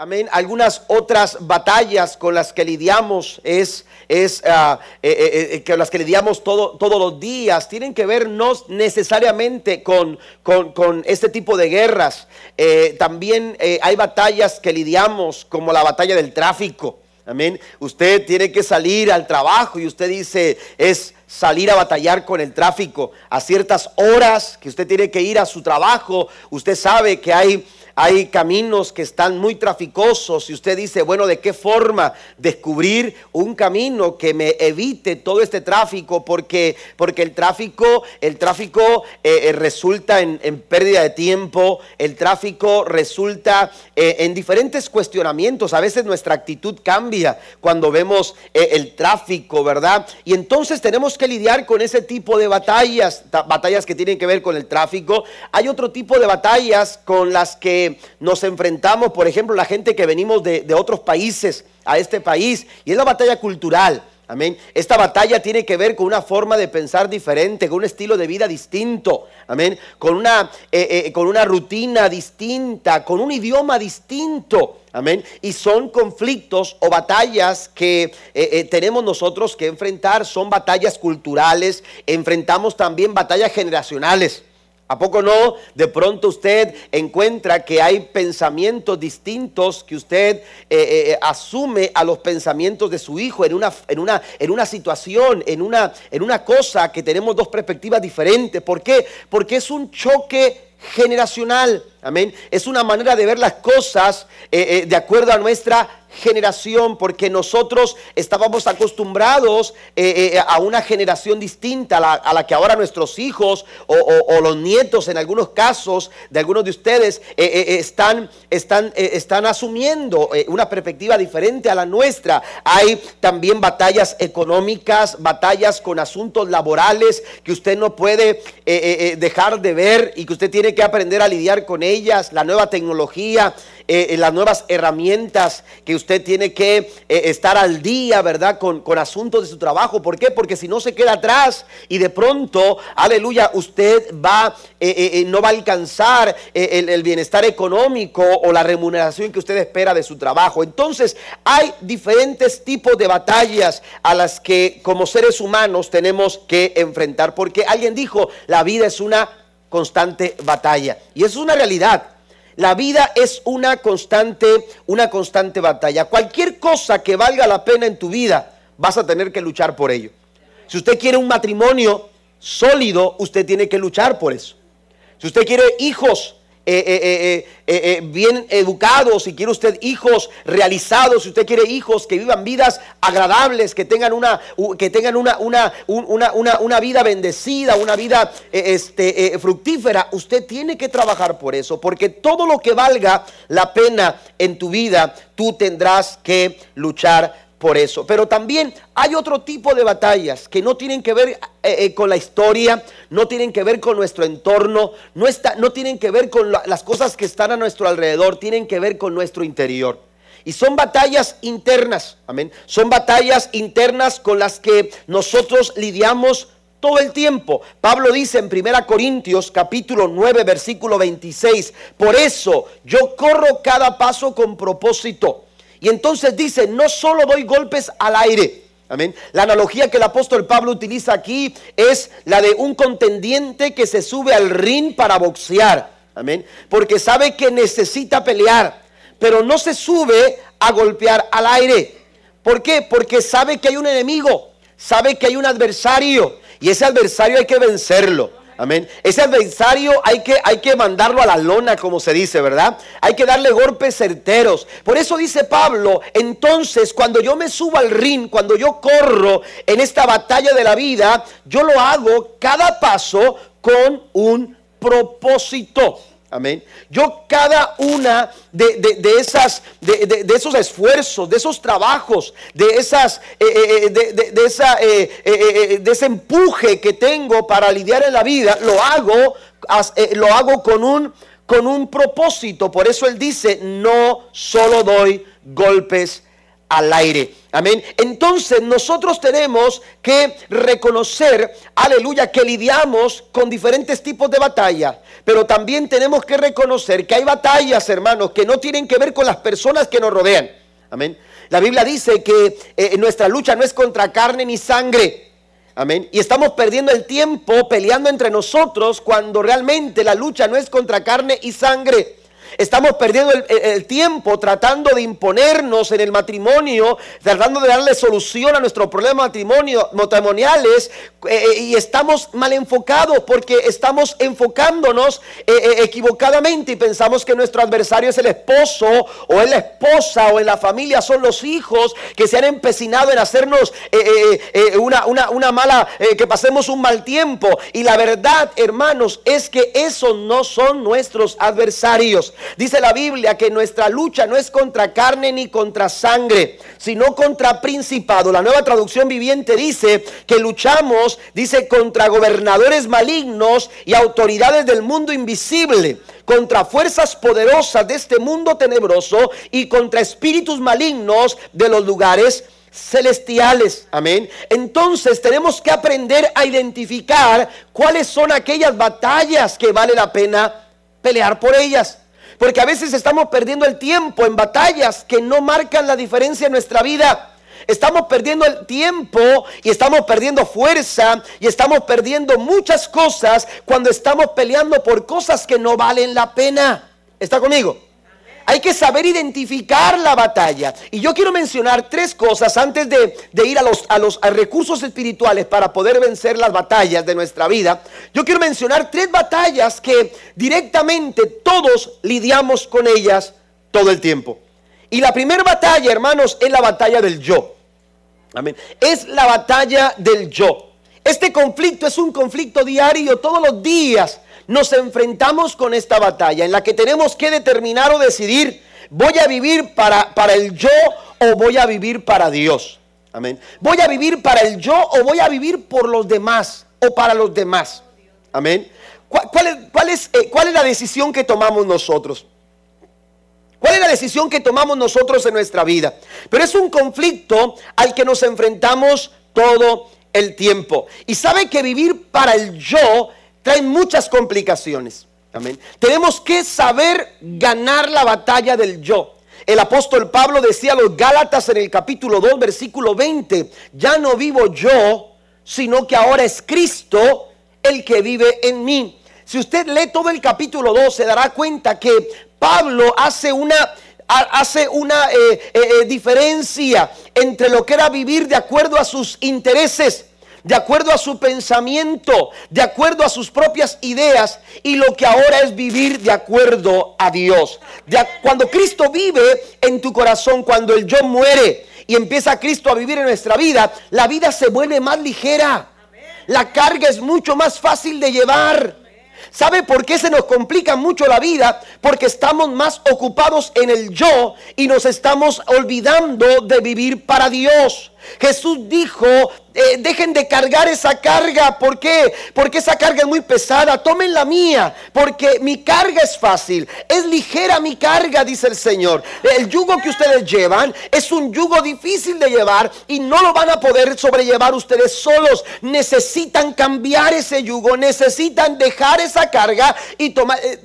Amén. Algunas otras batallas con las que lidiamos es, es ah, eh, eh, eh, las que lidiamos todo, todos los días tienen que ver no necesariamente con, con, este tipo de guerras. también hay batallas que lidiamos como la batalla del tráfico. Amén. Usted tiene que salir al trabajo y usted dice es salir a batallar con el tráfico a ciertas horas que usted tiene que ir a su trabajo. Usted sabe que hay hay caminos que están muy traficosos y usted dice, bueno, ¿de qué forma descubrir un camino que me evite todo este tráfico? Porque, porque el tráfico, el tráfico eh, eh, resulta en, pérdida de tiempo, el tráfico resulta eh, en diferentes cuestionamientos. A veces nuestra actitud cambia cuando vemos el tráfico, ¿verdad? Y entonces tenemos que lidiar con ese tipo de batallas, batallas que tienen que ver con el tráfico. Hay otro tipo de batallas con las que nos enfrentamos, por ejemplo, la gente que venimos de, otros países a este país, y es la batalla cultural. Amén. Esta batalla tiene que ver con una forma de pensar diferente, con un estilo de vida distinto. Amén. Con una, eh, eh, con una rutina distinta, con un idioma distinto. Amén. Y son conflictos o batallas que eh, tenemos nosotros que enfrentar. Son batallas culturales. Enfrentamos también batallas generacionales. ¿A poco no? De pronto usted encuentra que hay pensamientos distintos que usted eh, eh, eh, asume a los pensamientos de su hijo en una, en una, en una situación, en una, en una cosa que tenemos dos perspectivas diferentes. ¿Por qué? Porque es un choque generacional. Amén. Es una manera de ver las cosas de acuerdo a nuestra generación, porque nosotros estábamos acostumbrados eh, eh, a una generación distinta a la, que ahora nuestros hijos o, los nietos, en algunos casos de algunos de ustedes, eh, están, están, están asumiendo una perspectiva diferente a la nuestra. Hay también batallas económicas, batallas con asuntos laborales que usted no puede dejar de ver y que usted tiene que aprender a lidiar con ellas, la nueva tecnología. Eh, las nuevas herramientas que usted tiene que eh, estar al día, ¿verdad? Con, con, asuntos de su trabajo. ¿Por qué? Porque si no se queda atrás y de pronto, aleluya, usted va, eh, no va a alcanzar el bienestar económico o la remuneración que usted espera de su trabajo. Entonces, hay diferentes tipos de batallas a las que como seres humanos tenemos que enfrentar. Porque alguien dijo, la vida es una constante batalla. Y es una realidad. La vida es una constante, una constante batalla. Cualquier cosa que valga la pena en tu vida, vas a tener que luchar por ello. Si usted quiere un matrimonio sólido, usted tiene que luchar por eso. Si usted quiere hijos eh, eh, eh, bien educados, si quiere usted hijos realizados, si usted quiere hijos que vivan vidas agradables, que tengan una, que tengan una, una, una, una vida bendecida, una vida este, fructífera, usted tiene que trabajar por eso, porque todo lo que valga la pena en tu vida, tú tendrás que luchar por eso. Pero también hay otro tipo de batallas que no tienen que ver eh, eh, con la historia, no tienen que ver con nuestro entorno, no, no tienen que ver con las cosas que están a nuestro alrededor, tienen que ver con nuestro interior. Y son batallas internas, amén. Son batallas internas con las que nosotros lidiamos todo el tiempo. Pablo dice en 1 Corintios capítulo 9 versículo 26, por eso yo corro cada paso con propósito y entonces dice, no solo doy golpes al aire. Amén. La analogía que el apóstol Pablo utiliza aquí es la de un contendiente que se sube al ring para boxear. Amén. Porque sabe que necesita pelear, pero no se sube a golpear al aire. ¿Por qué? Porque sabe que hay un enemigo, sabe que hay un adversario y ese adversario hay que vencerlo. Amén. Ese adversario hay que, hay que mandarlo a la lona, como se dice, ¿verdad? Hay que darle golpes certeros. Por eso dice Pablo, entonces cuando yo me subo al ring, cuando yo corro en esta batalla de la vida, yo lo hago cada paso con un propósito. Amén. Yo cada una de, esas, de, esos esfuerzos, de esos trabajos, de esas, eh, eh, eh, de, esa, de ese empuje que tengo para lidiar en la vida, lo hago, lo hago con un, con un propósito. Por eso él dice, no solo doy golpes al aire. Amén. Entonces nosotros tenemos que reconocer, aleluya, que lidiamos con diferentes tipos de batalla. Pero también tenemos que reconocer que hay batallas, hermanos, que no tienen que ver con las personas que nos rodean. Amén. La Biblia dice que eh, nuestra lucha no es contra carne ni sangre. Amén. Y estamos perdiendo el tiempo peleando entre nosotros cuando realmente la lucha no es contra carne y sangre. Estamos perdiendo el, tiempo tratando de imponernos en el matrimonio, tratando de darle solución a nuestros problemas matrimonio, matrimoniales eh, eh, y estamos mal enfocados porque estamos enfocándonos eh, equivocadamente y pensamos que nuestro adversario es el esposo o es la esposa o en la familia son los hijos que se han empecinado en hacernos una, una, una, mala, que pasemos un mal tiempo. Y la verdad, hermanos, es que esos no son nuestros adversarios. Dice la Biblia que nuestra lucha no es contra carne ni contra sangre, sino contra principado. La nueva traducción viviente dice que luchamos, dice, contra gobernadores malignos y autoridades del mundo invisible, contra fuerzas poderosas de este mundo tenebroso y contra espíritus malignos de los lugares celestiales. Amén. Entonces tenemos que aprender a identificar cuáles son aquellas batallas que vale la pena pelear por ellas. Porque a veces estamos perdiendo el tiempo en batallas que no marcan la diferencia en nuestra vida. Estamos perdiendo el tiempo y estamos perdiendo fuerza y estamos perdiendo muchas cosas cuando estamos peleando por cosas que no valen la pena. ¿Está conmigo? Hay que saber identificar la batalla. Y yo quiero mencionar tres cosas antes de, ir a los, recursos espirituales para poder vencer las batallas de nuestra vida. Yo quiero mencionar tres batallas que directamente todos lidiamos con ellas todo el tiempo. Y la primera batalla, hermanos, es la batalla del yo. Amén. Es la batalla del yo. Este conflicto es un conflicto diario todos los días nos enfrentamos con esta batalla en la que tenemos que determinar o decidir, voy a vivir para, para el yo o voy a vivir para Dios. Amén. Voy a vivir para el yo o voy a vivir por los demás o para los demás. Amén. ¿Cuál, es, cuál, es, eh, ¿Cuál es la decisión que tomamos nosotros? ¿Cuál es la decisión que tomamos nosotros en nuestra vida? Pero es un conflicto al que nos enfrentamos todo el tiempo. Y sabe que vivir para el yo traen muchas complicaciones. Amén. Tenemos que saber ganar la batalla del yo. El apóstol Pablo decía a los Gálatas en el capítulo 2, versículo 20, ya no vivo yo, sino que ahora es Cristo el que vive en mí. Si usted lee todo el capítulo 2, se dará cuenta que Pablo hace una, hace una eh, eh, eh, diferencia entre lo que era vivir de acuerdo a sus intereses de acuerdo a su pensamiento, de acuerdo a sus propias ideas y lo que ahora es vivir de acuerdo a Dios. cuando Cristo vive en tu corazón, cuando el yo muere y empieza Cristo a vivir en nuestra vida, la vida se vuelve más ligera. La carga es mucho más fácil de llevar. ¿Sabe por qué se nos complica mucho la vida? Porque estamos más ocupados en el yo y nos estamos olvidando de vivir para Dios. Jesús dijo, eh, dejen de cargar esa carga. ¿Por qué? Porque esa carga es muy pesada. Tomen la mía, porque mi carga es fácil. Es ligera mi carga, dice el Señor. El yugo que ustedes llevan es un yugo difícil de llevar y no lo van a poder sobrellevar ustedes solos. Necesitan cambiar ese yugo, necesitan dejar esa carga y tomar. Eh,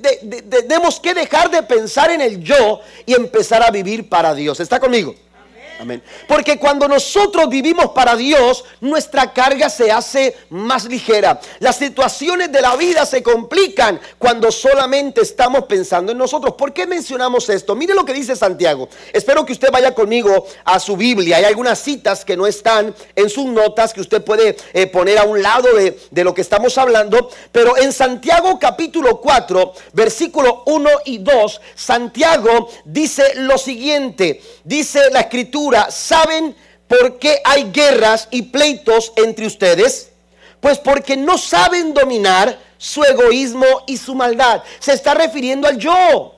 tenemos que dejar de pensar en el yo y empezar a vivir para Dios. ¿Está conmigo? Porque cuando nosotros vivimos para Dios, nuestra carga se hace más ligera. Las situaciones de la vida se complican cuando solamente estamos pensando en nosotros. ¿Por qué mencionamos esto? Mire lo que dice Santiago. Espero que usted vaya conmigo a su Biblia. Hay algunas citas que no están en sus notas que usted puede eh, poner a un lado de, de lo que estamos hablando. Pero en Santiago capítulo 4, versículo 1 y 2, Santiago dice lo siguiente. Dice la escritura ¿saben por qué hay guerras y pleitos entre ustedes? Pues porque no saben dominar su egoísmo y su maldad. Se está refiriendo al yo.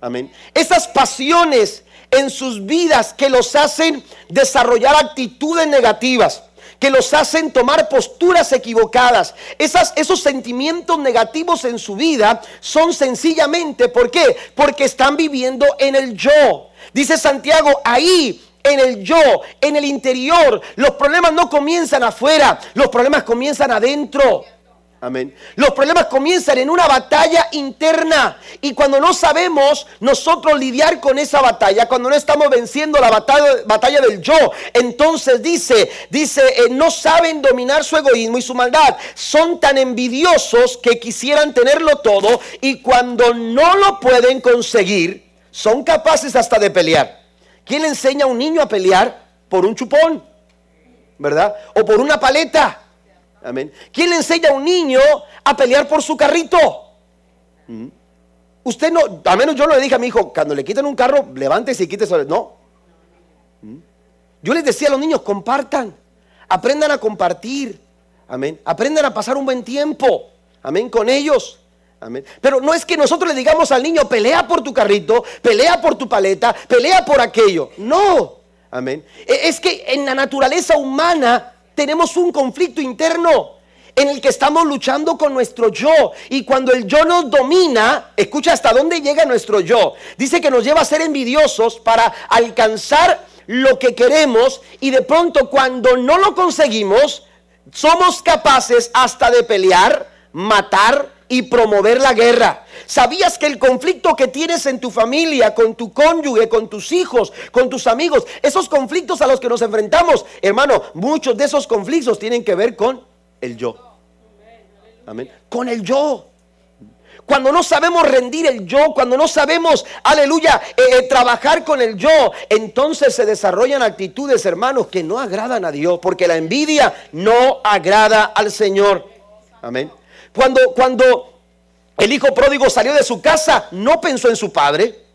Amén. Esas pasiones en sus vidas que los hacen desarrollar actitudes negativas, que los hacen tomar posturas equivocadas. Esos sentimientos negativos en su vida son sencillamente, ¿por qué? Porque están viviendo en el yo. Dice Santiago, ahí en el yo, en el interior. Los problemas no comienzan afuera, los problemas comienzan adentro. Amén. Los problemas comienzan en una batalla interna y cuando no sabemos nosotros lidiar con esa batalla, cuando no estamos venciendo la batalla, batalla del yo, entonces dice, dice, eh, no saben dominar su egoísmo y su maldad, son tan envidiosos que quisieran tenerlo todo y cuando no lo pueden conseguir, son capaces hasta de pelear. ¿Quién le enseña a un niño a pelear? Por un chupón, ¿verdad? O por una paleta. Amén. ¿Quién le enseña a un niño a pelear por su carrito? Mm. Usted no, al menos yo le dije a mi hijo, cuando le quiten un carro, levántese y quítese. No. Mm. Yo les decía a los niños, compartan, aprendan a compartir. Amén. Aprendan a pasar un buen tiempo. Amén. Con ellos. Amén. Pero no es que nosotros le digamos al niño, pelea por tu carrito, pelea por tu paleta, pelea por aquello. No. Amén. E, es que en la naturaleza humana tenemos un conflicto interno en el que estamos luchando con nuestro yo. Y cuando el yo nos domina, escucha hasta dónde llega nuestro yo. Dice que nos lleva a ser envidiosos para alcanzar lo que queremos y de pronto cuando no lo conseguimos, somos capaces hasta de pelear, matar y promover la guerra. ¿Sabías que el conflicto que tienes en tu familia, con tu cónyuge, con tus hijos, con tus amigos, esos conflictos a los que nos enfrentamos, hermano, muchos de esos conflictos tienen que ver con el yo. Amén. Con el yo. Cuando no sabemos rendir el yo, cuando no sabemos, aleluya, eh, eh, trabajar con el yo, entonces se desarrollan actitudes, hermanos, que no agradan a Dios, porque la envidia no agrada al Señor. Amén. Cuando, cuando el hijo pródigo salió de su casa, no pensó en su padre.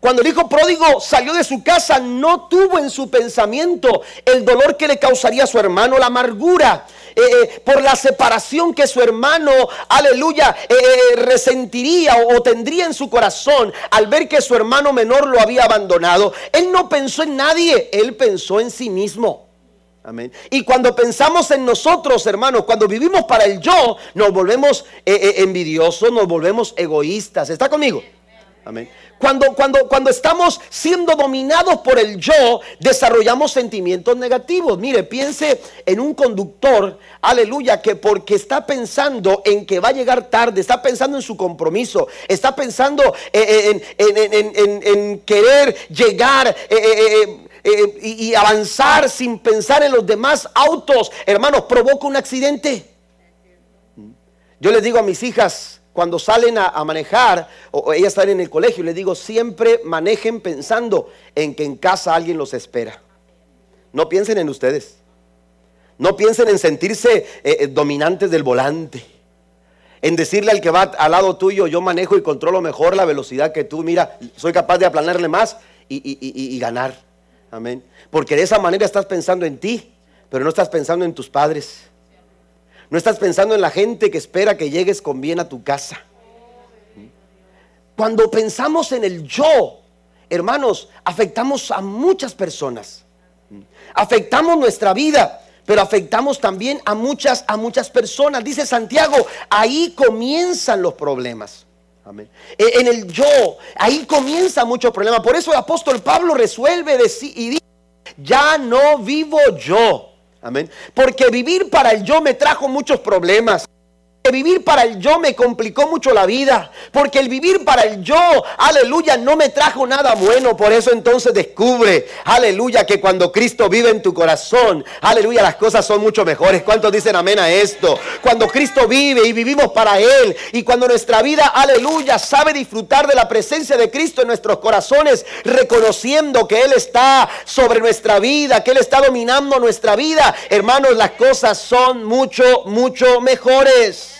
Cuando el hijo pródigo salió de su casa, no tuvo en su pensamiento el dolor que le causaría a su hermano, la amargura eh, eh, por la separación que su hermano, aleluya, eh, resentiría o, tendría en su corazón al ver que su hermano menor lo había abandonado. Él no pensó en nadie, él pensó en sí mismo. Amén. Y cuando pensamos en nosotros, hermanos, cuando vivimos para el yo, nos volvemos eh, eh, envidiosos, nos volvemos egoístas. ¿Está conmigo? Amén. Cuando, cuando, cuando estamos siendo dominados por el yo, desarrollamos sentimientos negativos. Mire, piense en un conductor, aleluya, que porque está pensando en que va a llegar tarde, está pensando en su compromiso, está pensando eh, en, querer llegar. Y, avanzar sin pensar en los demás autos, hermanos, provoca un accidente. Yo les digo a mis hijas, cuando salen a, manejar, o, ellas están en el colegio, les digo, siempre manejen pensando en que en casa alguien los espera. No piensen en ustedes. No piensen en sentirse eh, eh, dominantes del volante. En decirle al que va al lado tuyo, yo manejo y controlo mejor la velocidad que tú. Mira, soy capaz de aplanarle más y ganar. Amén. Porque de esa manera estás pensando en ti, pero no estás pensando en tus padres. No estás pensando en la gente que espera que llegues con bien a tu casa. Cuando pensamos en el yo, hermanos, afectamos a muchas personas. Afectamos nuestra vida, pero afectamos también a muchas a muchas personas. Dice Santiago, ahí comienzan los problemas. E, en el yo, ahí comienza mucho problema. Por eso el apóstol Pablo resuelve y dice, ya no vivo yo. Amén. Porque vivir para el yo me trajo muchos problemas vivir para el yo me complicó mucho la vida, porque el vivir para el yo, aleluya, no me trajo nada bueno. Por eso entonces descubre, aleluya, que cuando Cristo vive en tu corazón, aleluya, las cosas son mucho mejores. ¿Cuántos dicen amén a esto? Cuando Cristo vive y vivimos para Él, y cuando nuestra vida, aleluya, sabe disfrutar de la presencia de Cristo en nuestros corazones, reconociendo que Él está sobre nuestra vida, que Él está dominando nuestra vida, hermanos, las cosas son mucho, mucho mejores.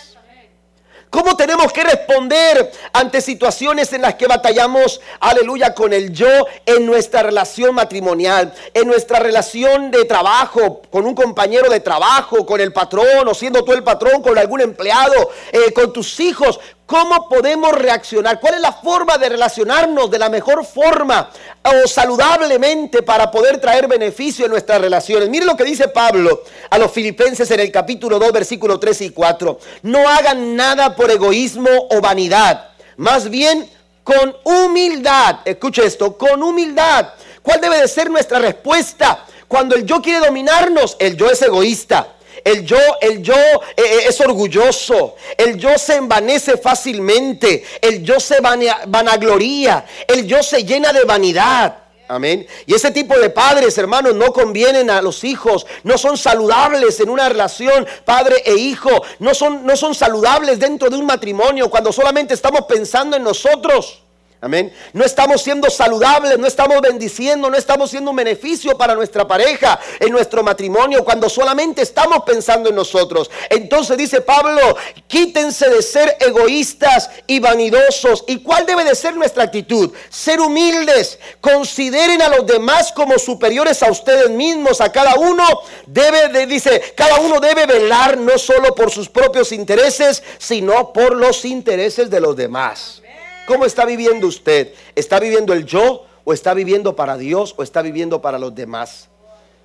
¿Cómo tenemos que responder ante situaciones en las que batallamos, aleluya, con el yo en nuestra relación matrimonial, en nuestra relación de trabajo, con un compañero de trabajo, con el patrón o siendo tú el patrón, con algún empleado, eh, con tus hijos? ¿Cómo podemos reaccionar? ¿Cuál es la forma de relacionarnos de la mejor forma o saludablemente para poder traer beneficio en nuestras relaciones? Mire lo que dice Pablo a los filipenses en el capítulo 2, versículos 3 y 4. No hagan nada por egoísmo o vanidad, más bien con humildad. Escuche esto, con humildad ¿Cuál debe de ser nuestra respuesta? Cuando el yo quiere dominarnos, el yo es egoísta. El yo, el yo eh, eh, es orgulloso. El yo se envanece fácilmente. El yo se vanagloria. El yo se llena de vanidad. Amén. Y ese tipo de padres, hermanos, no convienen a los hijos, no son saludables en una relación padre e hijo, no son, no son saludables dentro de un matrimonio cuando solamente estamos pensando en nosotros. Amén. No estamos siendo saludables, no estamos bendiciendo, no estamos siendo un beneficio para nuestra pareja, en nuestro matrimonio, cuando solamente estamos pensando en nosotros. Entonces dice Pablo, quítense de ser egoístas y vanidosos. ¿Y cuál debe de ser nuestra actitud? Ser humildes. Consideren a los demás como superiores a ustedes mismos. A cada uno debe, de, dice, cada uno debe velar no solo por sus propios intereses, sino por los intereses de los demás. ¿Cómo está viviendo usted? ¿Está viviendo el yo o está viviendo para Dios o está viviendo para los demás?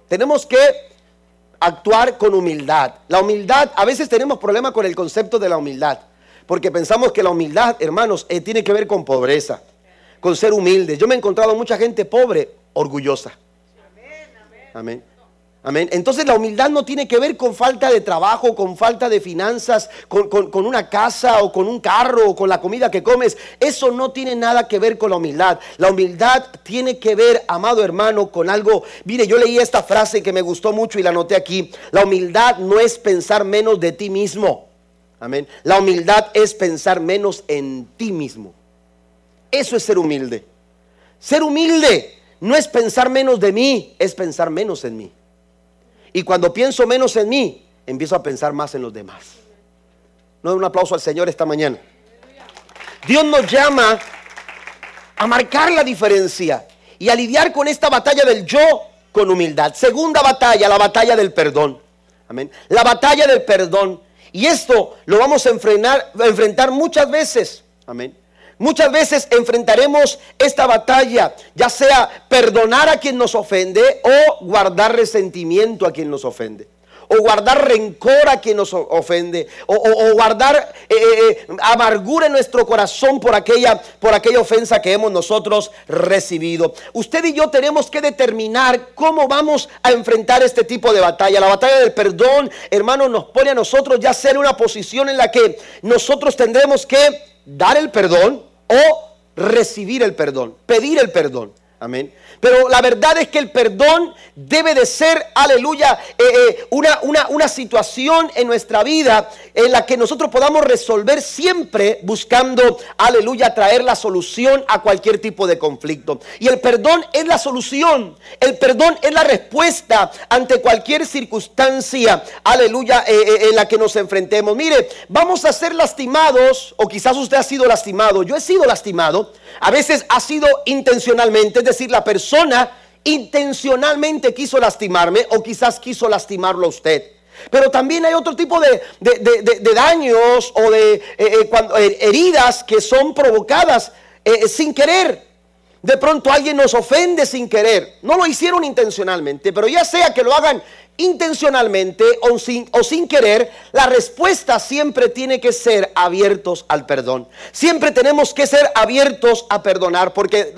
Tenemos que actuar con humildad. La humildad, a veces tenemos problemas con el concepto de la humildad, porque pensamos que la humildad, hermanos, eh, tiene que ver con pobreza, con ser humilde. Yo me he encontrado mucha gente pobre, orgullosa. Amén. Amén. Entonces la humildad no tiene que ver con falta de trabajo, con falta de finanzas, con, una casa o con un carro o con la comida que comes. Eso no tiene nada que ver con la humildad. La humildad tiene que ver, amado hermano, con algo. Mire, yo leí esta frase que me gustó mucho y la anoté aquí. La humildad no es pensar menos de ti mismo. Amén. La humildad es pensar menos en ti mismo. Eso es ser humilde. Ser humilde no es pensar menos de mí, es pensar menos en mí. Y cuando pienso menos en mí, empiezo a pensar más en los demás. No un aplauso al Señor esta mañana. Dios nos llama a marcar la diferencia y a lidiar con esta batalla del yo con humildad. Segunda batalla, la batalla del perdón. Amén. La batalla del perdón. Y esto lo vamos a enfrentar, a enfrentar muchas veces. Amén. Muchas veces enfrentaremos esta batalla, ya sea perdonar a quien nos ofende o guardar resentimiento a quien nos ofende. O guardar rencor a quien nos ofende. O, guardar eh, eh, eh, amargura en nuestro corazón por aquella, por aquella ofensa que hemos nosotros recibido. Usted y yo tenemos que determinar cómo vamos a enfrentar este tipo de batalla. La batalla del perdón, hermano, nos pone a nosotros ya ser una posición en la que nosotros tendremos que dar el perdón o recibir el perdón, pedir el perdón. Amén. Pero la verdad es que el perdón debe de ser, aleluya, eh, eh, una, una, una situación en nuestra vida en la que nosotros podamos resolver siempre buscando, aleluya, traer la solución a cualquier tipo de conflicto. Y el perdón es la solución, el perdón es la respuesta ante cualquier circunstancia, aleluya, eh, en la que nos enfrentemos. Mire, vamos a ser lastimados, o quizás usted ha sido lastimado, yo he sido lastimado, a veces ha sido intencionalmente, es decir, la persona intencionalmente quiso lastimarme o quizás quiso lastimarlo a usted. Pero también hay otro tipo de, daños o de eh, eh, eh, heridas que son provocadas sin querer. De pronto alguien nos ofende sin querer. No lo hicieron intencionalmente, pero ya sea que lo hagan intencionalmente o sin, o sin querer, la respuesta siempre tiene que ser abiertos al perdón. Siempre tenemos que ser abiertos a perdonar, porque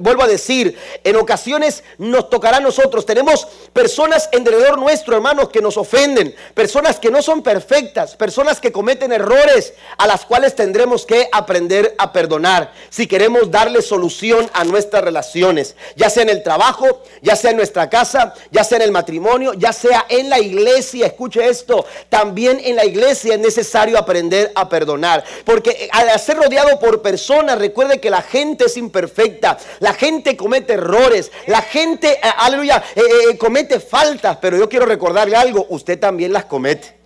vuelvo a decir, en ocasiones nos tocará a nosotros. Tenemos personas alrededor nuestro, hermanos, que nos ofenden, personas que no son perfectas, personas que cometen errores, a las cuales tendremos que aprender a perdonar si queremos darle solución a nuestras relaciones, ya sea en el trabajo, ya sea en nuestra casa, ya sea en el matrimonio, ya sea en la iglesia, escuche esto, también en la iglesia es necesario aprender a perdonar. Porque al ser rodeado por personas, recuerde que la gente es imperfecta, la gente comete errores, la gente, eh, aleluya, eh, eh, comete faltas, pero yo quiero recordarle algo, usted también las comete.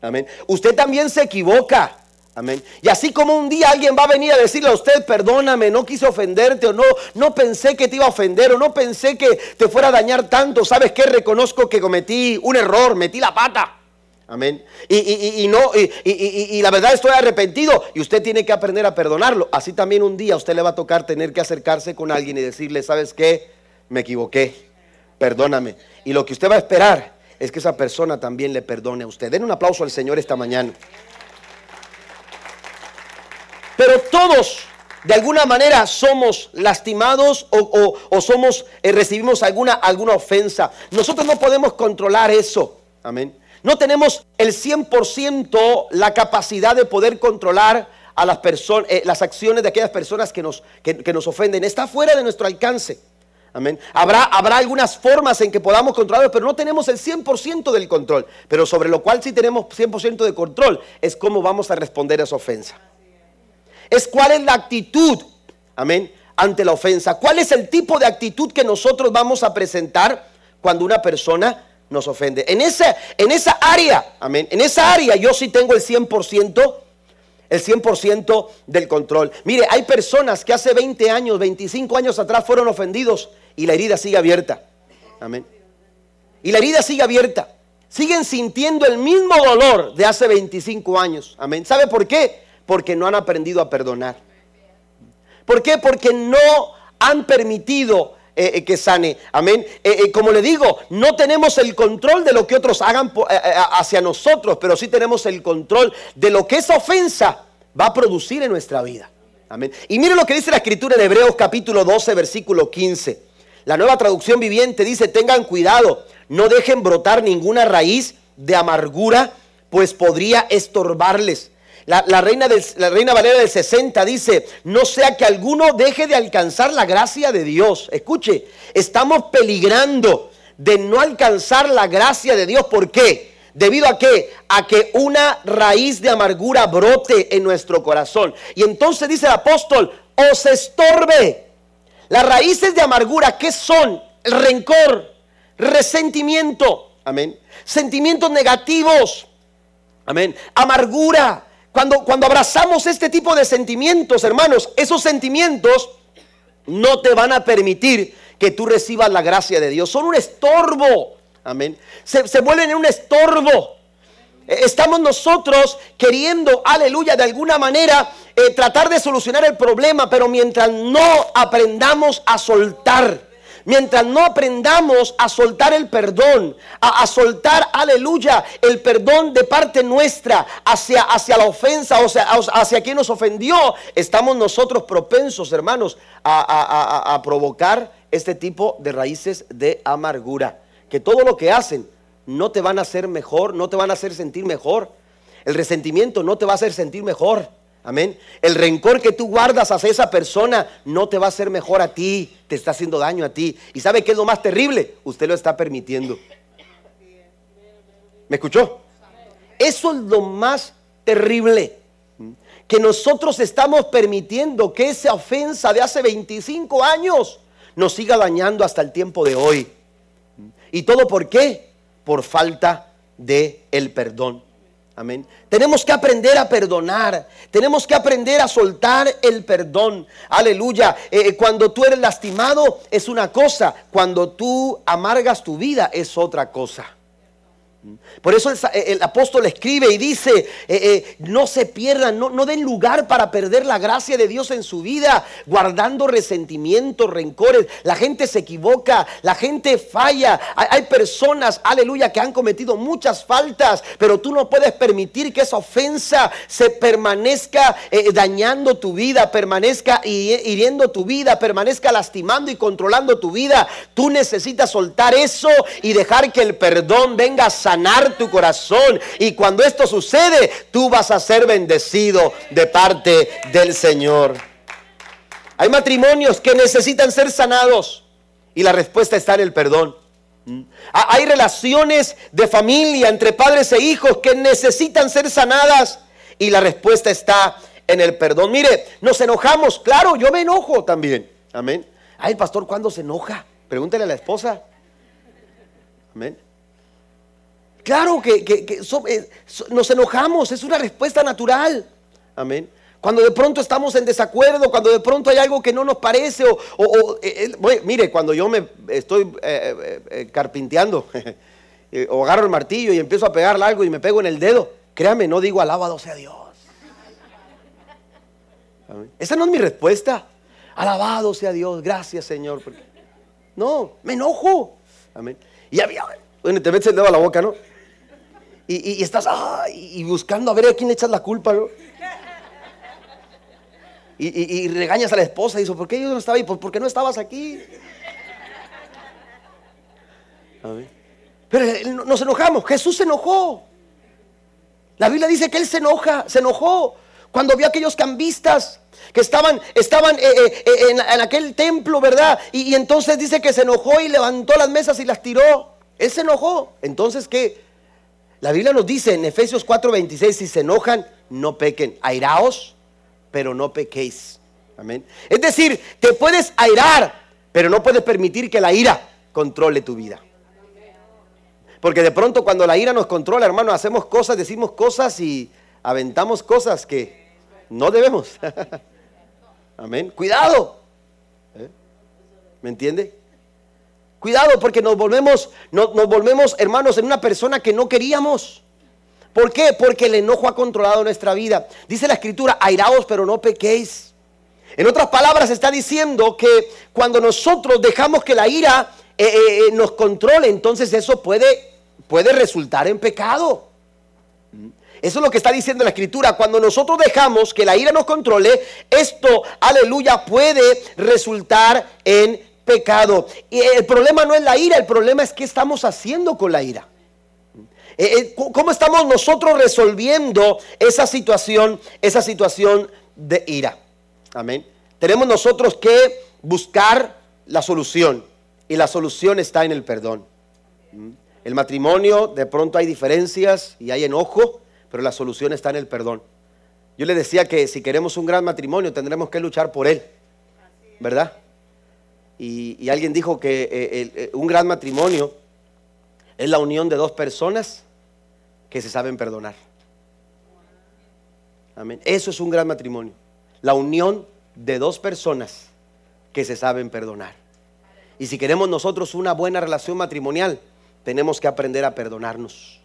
Amén. Usted también se equivoca. Amén. Y así como un día alguien va a venir a decirle a usted, perdóname, no quise ofenderte o no, no pensé que te iba a ofender o no pensé que te fuera a dañar tanto. ¿Sabes qué? Reconozco que cometí un error, metí la pata. Amén. Y, no, y, la verdad estoy arrepentido y usted tiene que aprender a perdonarlo. Así también un día usted le va a tocar tener que acercarse con alguien y decirle, ¿sabes qué? Me equivoqué, perdóname. Y lo que usted va a esperar es que esa persona también le perdone a usted. Den un aplauso al Señor esta mañana. Pero todos, de alguna manera somos lastimados o, somos, eh, recibimos alguna, alguna ofensa. Nosotros no podemos controlar eso. Amén. No tenemos el 100% la capacidad de poder controlar a las personas, eh, las acciones de aquellas personas que nos, que nos ofenden. Está fuera de nuestro alcance. Amén. Habrá, habrá algunas formas en que podamos controlarlo, pero no tenemos el 100% del control. Pero sobre lo cual sí tenemos 100% de control es cómo vamos a responder a esa ofensa. Es cuál es la actitud, amén, ante la ofensa. ¿Cuál es el tipo de actitud que nosotros vamos a presentar cuando una persona nos ofende? En esa, en esa área, amén, en esa área yo sí tengo el 100% el 100% del control. Mire, hay personas que hace 20 años, 25 años atrás fueron ofendidos y la herida sigue abierta. Amén. Y la herida sigue abierta. Siguen sintiendo el mismo dolor de hace 25 años. Amén. ¿Sabe por qué? Porque no han aprendido a perdonar. ¿Por qué? Porque no han permitido eh, eh, que sane. Amén. Eh, como le digo, no tenemos el control de lo que otros hagan hacia nosotros, pero sí tenemos el control de lo que esa ofensa va a producir en nuestra vida. Amén. Y mire lo que dice la escritura en Hebreos capítulo 12, versículo 15. La nueva traducción viviente dice, tengan cuidado, no dejen brotar ninguna raíz de amargura, pues podría estorbarles. La, reina la, reina Valera del 60 dice, no sea que alguno deje de alcanzar la gracia de Dios. Escuche, estamos peligrando de no alcanzar la gracia de Dios. ¿Por qué? ¿Debido a qué? A que una raíz de amargura brote en nuestro corazón. Y entonces dice el apóstol, os estorbe. Las raíces de amargura, ¿qué son? El rencor, resentimiento, amén. Sentimientos negativos, amén. Amargura. Cuando, cuando abrazamos este tipo de sentimientos, hermanos, esos sentimientos no te van a permitir que tú recibas la gracia de Dios. Son un estorbo, amén. Se, se vuelven en un estorbo. Estamos nosotros queriendo, aleluya, de alguna manera eh, tratar de solucionar el problema, pero mientras no aprendamos a soltar, mientras no aprendamos a soltar el perdón, a, soltar, aleluya, el perdón de parte nuestra hacia, hacia la ofensa, o sea, hacia quien nos ofendió, estamos nosotros propensos, hermanos, a, a provocar este tipo de raíces de amargura. Que todo lo que hacen no te van a hacer mejor, no te van a hacer sentir mejor. El resentimiento no te va a hacer sentir mejor. Amén. El rencor que tú guardas hacia esa persona no te va a hacer mejor a ti, te está haciendo daño a ti. ¿Y sabe qué es lo más terrible? Usted lo está permitiendo. ¿Me escuchó? Eso es lo más terrible. Que nosotros estamos permitiendo que esa ofensa de hace 25 años nos siga dañando hasta el tiempo de hoy. ¿Y todo por qué? Por falta de el perdón. Amén. Tenemos que aprender a perdonar. Tenemos que aprender a soltar el perdón. Aleluya. Eh, eh, cuando tú eres lastimado es una cosa. Cuando tú amargas tu vida es otra cosa. Por eso el, apóstol escribe y dice, eh, eh, no se pierdan, no, no, den lugar para perder la gracia de Dios en su vida, guardando resentimientos, rencores. La gente se equivoca, la gente falla. Hay, personas, aleluya, que han cometido muchas faltas, pero tú no puedes permitir que esa ofensa se permanezca eh, dañando tu vida, permanezca hiriendo tu vida, permanezca lastimando y controlando tu vida. Tú necesitas soltar eso y dejar que el perdón venga a sanar tu corazón. Y cuando esto sucede, tú vas a ser bendecido de parte del Señor. Hay matrimonios que necesitan ser sanados y la respuesta está en el perdón. Hay relaciones de familia entre padres e hijos que necesitan ser sanadas y la respuesta está en el perdón. Mire, nos enojamos, claro, yo me enojo también. Amén. Ay, pastor, ¿cuándo se enoja? Pregúntele a la esposa. Amén. Claro que, eh, nos enojamos, es una respuesta natural. Amén. Cuando de pronto estamos en desacuerdo, cuando de pronto hay algo que no nos parece, o, eh, mire, cuando yo me estoy eh, carpinteando, o agarro el martillo y empiezo a pegarle algo y me pego en el dedo, créame, no digo alabado sea Dios. Esa no es mi respuesta. Alabado sea Dios, gracias Señor. No, me enojo. Amén. Y había, bueno, te metes el dedo a la boca, ¿no? Y, estás y buscando a ver a quién echas la culpa, ¿no? y, regañas a la esposa y dices, ¿por qué yo no estaba ahí? Pues porque no estabas aquí. Pero nos enojamos. Jesús se enojó. La Biblia dice que él se enoja, se enojó cuando vio a aquellos cambistas que estaban, estaban eh, eh, eh, en, aquel templo, ¿verdad? Y, y, entonces dice que se enojó y levantó las mesas y las tiró. Él se enojó. Entonces, ¿qué? La Biblia nos dice en Efesios 4:26, si se enojan, no pequen. Airaos, pero no pequéis. Amén. Es decir, te puedes airar, pero no puedes permitir que la ira controle tu vida. Porque de pronto cuando la ira nos controla, hermano, hacemos cosas, decimos cosas y aventamos cosas que no debemos. Amén. Cuidado. ¿Eh? ¿Me entiende? Cuidado porque nos volvemos, nos, volvemos, hermanos, en una persona que no queríamos. ¿Por qué? Porque el enojo ha controlado nuestra vida. Dice la escritura, airaos pero no pequéis. En otras palabras está diciendo que cuando nosotros dejamos que la ira eh, eh, nos controle, entonces eso puede puede resultar en pecado. Eso es lo que está diciendo la escritura. Cuando nosotros dejamos que la ira nos controle, esto, aleluya, puede resultar en pecado. Y el problema no es la ira, el problema es qué estamos haciendo con la ira. Eh, eh, ¿Cómo estamos nosotros resolviendo esa situación, esa situación de ira? Amén. Tenemos nosotros que buscar la solución y la solución está en el perdón. El matrimonio, de pronto hay diferencias y hay enojo, pero la solución está en el perdón. Yo le decía que si queremos un gran matrimonio tendremos que luchar por él, ¿verdad? Y, alguien dijo que eh, eh, un gran matrimonio es la unión de dos personas que se saben perdonar. Amén. Eso es un gran matrimonio. La unión de dos personas que se saben perdonar. Y si queremos nosotros una buena relación matrimonial, tenemos que aprender a perdonarnos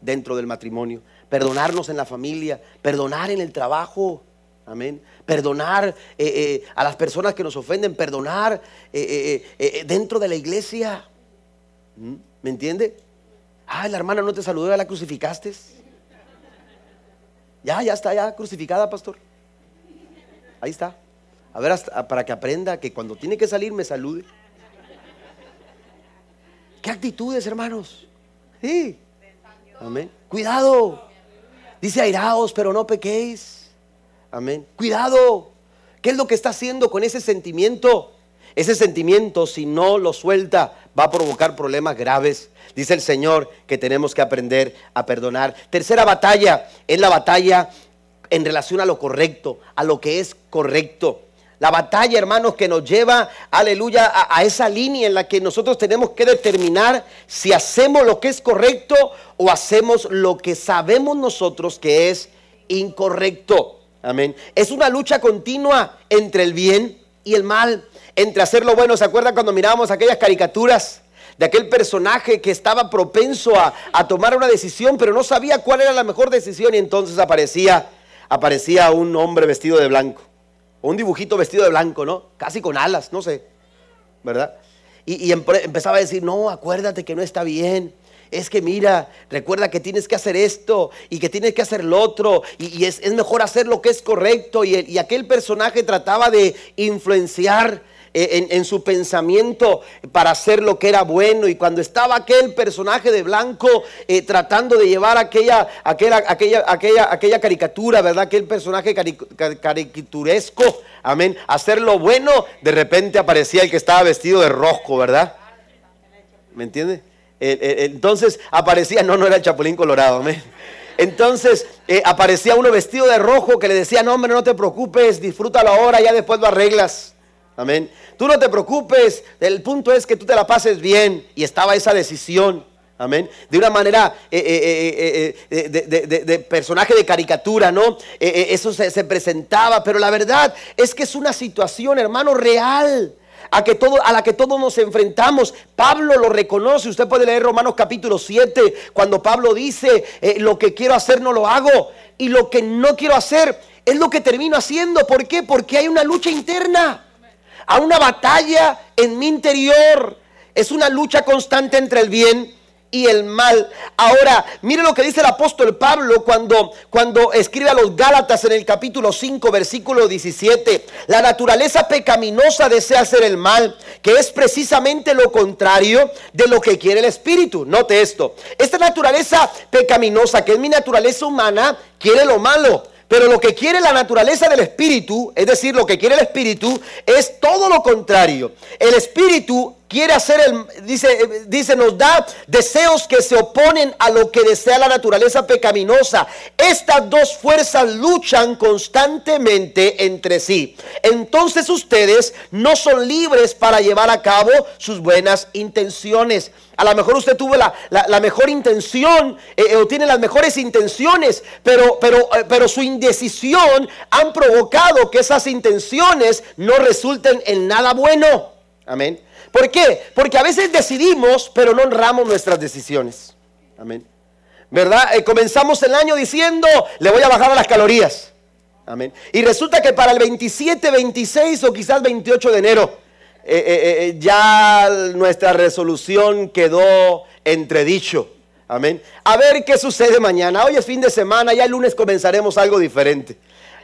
dentro del matrimonio, perdonarnos en la familia, perdonar en el trabajo. Amén. Perdonar eh, eh, a las personas que nos ofenden, perdonar eh, dentro de la iglesia. ¿Mm? ¿Me entiende? Ah, la hermana no te saludó, la crucificaste. Ya, ya está, ya crucificada, pastor. Ahí está. A ver, para que aprenda que cuando tiene que salir me salude. ¿Qué actitudes, hermanos? Sí. Amén. Cuidado. Dice airaos, pero no pequéis. Amén. Cuidado. ¿Qué es lo que está haciendo con ese sentimiento? Ese sentimiento, si no lo suelta, va a provocar problemas graves. Dice el Señor que tenemos que aprender a perdonar. Tercera batalla es la batalla en relación a lo correcto, a lo que es correcto. La batalla, hermanos, que nos lleva, aleluya, a, esa línea en la que nosotros tenemos que determinar si hacemos lo que es correcto o hacemos lo que sabemos nosotros que es incorrecto. Amén. Es una lucha continua entre el bien y el mal, entre hacer lo bueno. ¿Se acuerdan cuando mirábamos aquellas caricaturas? de aquel personaje que estaba propenso a, tomar una decisión, pero no sabía cuál era la mejor decisión y entonces aparecía, aparecía un hombre vestido de blanco un dibujito vestido de blanco, ¿no? Casi con alas, no sé, ¿verdad? Y, empezaba a decir, no, acuérdate que no está bien. Es que mira, recuerda que tienes que hacer esto y que tienes que hacer lo otro y, es, mejor hacer lo que es correcto. Y, y aquel personaje trataba de influenciar eh, en, su pensamiento para hacer lo que era bueno. Y cuando estaba aquel personaje de blanco eh, tratando de llevar aquella, aquella, aquella, aquella, aquella caricatura, ¿verdad? Aquel personaje caricaturesco, amén, hacer lo bueno, de repente aparecía el que estaba vestido de rojo, ¿verdad? ¿Me entiende? Entonces aparecía, no, no era el Chapulín Colorado, amén. Entonces eh, aparecía uno vestido de rojo que le decía, no hombre, no te preocupes, disfrútalo ahora, ya después lo arreglas. Amén. Tú no te preocupes, el punto es que tú te la pases bien. Y estaba esa decisión. Amén. De una manera eh, eh, eh, de, personaje de caricatura, ¿no? eso se, presentaba, pero la verdad es que es una situación, hermano, real. A, que todo, a la que todos nos enfrentamos. Pablo lo reconoce. Usted puede leer Romanos capítulo 7, cuando Pablo dice, lo que quiero hacer no lo hago. Y lo que no quiero hacer es lo que termino haciendo. ¿Por qué? Porque hay una lucha interna a una batalla en mi interior. Es una lucha constante entre el bien y el mal. Ahora, mire lo que dice el apóstol Pablo cuando, cuando escribe a los Gálatas en el capítulo 5, versículo 17. La naturaleza pecaminosa desea hacer el mal, que es precisamente lo contrario de lo que quiere el Espíritu. Note esto. Esta naturaleza pecaminosa, que es mi naturaleza humana, quiere lo malo. Pero lo que quiere la naturaleza del espíritu, es decir, lo que quiere el espíritu, es todo lo contrario. El espíritu quiere hacer el, dice, dice, nos da deseos que se oponen a lo que desea la naturaleza pecaminosa. Estas dos fuerzas luchan constantemente entre sí. Entonces ustedes no son libres para llevar a cabo sus buenas intenciones. A lo mejor usted tuvo la, mejor intención eh, eh, o tiene las mejores intenciones, pero, pero, eh, pero su indecisión han provocado que esas intenciones no resulten en nada bueno. Amén. ¿Por qué? Porque a veces decidimos, pero no honramos nuestras decisiones. Amén. ¿Verdad? Eh, comenzamos el año diciendo, le voy a bajar a las calorías. Amén. Y resulta que para el 27, 26 o quizás 28 de enero, eh, eh, ya nuestra resolución quedó entredicho. Amén. A ver qué sucede mañana. Hoy es fin de semana, ya el lunes comenzaremos algo diferente.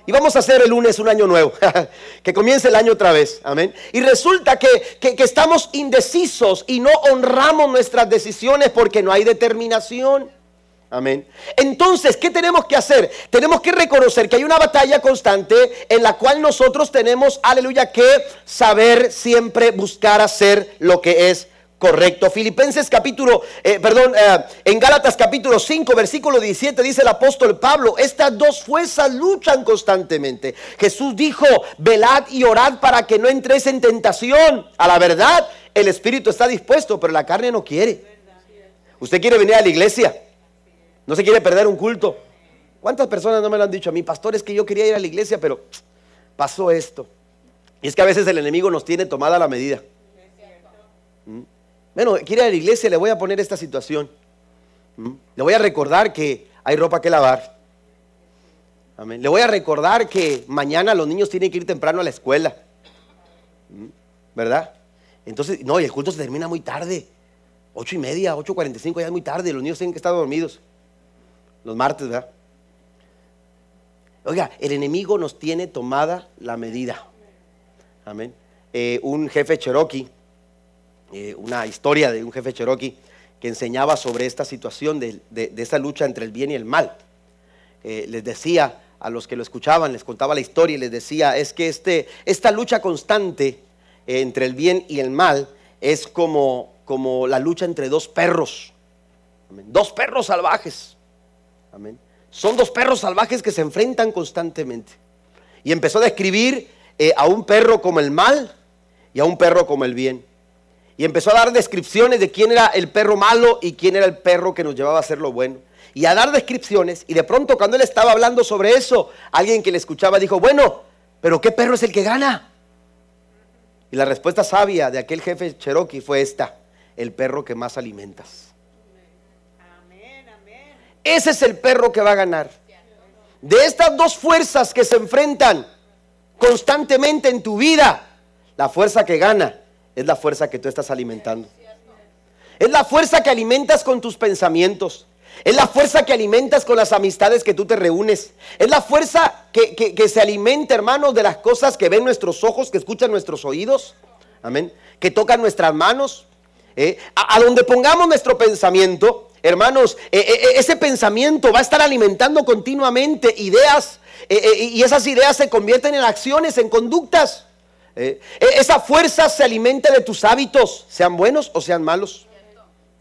Y vamos a hacer el lunes un año nuevo, que comience el año otra vez, amén. Y resulta que, que, estamos indecisos y no honramos nuestras decisiones porque no hay determinación. Amén. Entonces, ¿qué tenemos que hacer? Tenemos que reconocer que hay una batalla constante en la cual nosotros tenemos, aleluya, que saber siempre buscar hacer lo que es correcto. Filipenses capítulo, eh, perdón, eh, en Gálatas capítulo 5, versículo 17 dice el apóstol Pablo, estas dos fuerzas luchan constantemente. Jesús dijo, velad y orad para que no entréis en tentación. A la verdad, el espíritu está dispuesto, pero la carne no quiere. Usted quiere venir a la iglesia, no se quiere perder un culto. ¿Cuántas personas no me lo han dicho a mí, pastor, es que yo quería ir a la iglesia, pero pasó esto? Y es que a veces el enemigo nos tiene tomada la medida. ¿Mm? Bueno, quiere ir a la iglesia, le voy a poner esta situación. ¿Mm? Le voy a recordar que hay ropa que lavar. Amén. Le voy a recordar que mañana los niños tienen que ir temprano a la escuela. ¿Mm? ¿Verdad? Entonces, no, y el culto se termina muy tarde. Ocho y media, ocho cuarenta y cinco, ya es muy tarde. Los niños tienen que estar dormidos. Los martes, ¿verdad? Oiga, el enemigo nos tiene tomada la medida. Amén. Eh, un jefe cherokee eh, una historia de un jefe cherokee que enseñaba sobre esta situación de, esa lucha entre el bien y el mal. Eh, les decía a los que lo escuchaban, les contaba la historia y les decía, es que este, esta lucha constante eh, entre el bien y el mal es como, como la lucha entre dos perros. Dos perros salvajes. Son dos perros salvajes que se enfrentan constantemente. Y empezó a describir a un perro como el mal y a un perro como el bien. Y empezó a dar descripciones de quién era el perro malo y quién era el perro que nos llevaba a hacer lo bueno. Y a dar descripciones. Y de pronto cuando él estaba hablando sobre eso, alguien que le escuchaba dijo, bueno, pero ¿qué perro es el que gana? Y la respuesta sabia de aquel jefe Cherokee fue esta, el perro que más alimentas. Ese es el perro que va a ganar. De estas dos fuerzas que se enfrentan constantemente en tu vida, la fuerza que gana es la fuerza que tú estás alimentando. Es la fuerza que alimentas con tus pensamientos. Es la fuerza que alimentas con las amistades que tú te reúnes. Es la fuerza que, se alimenta, hermanos, de las cosas que ven nuestros ojos, que escuchan nuestros oídos. Amén. Que tocan nuestras manos. ¿eh? A, donde pongamos nuestro pensamiento, hermanos, eh, eh, ese pensamiento va a estar alimentando continuamente ideas. y esas ideas se convierten en acciones, en conductas. Eh, e-, esa fuerza se alimenta de tus hábitos, sean buenos o sean malos.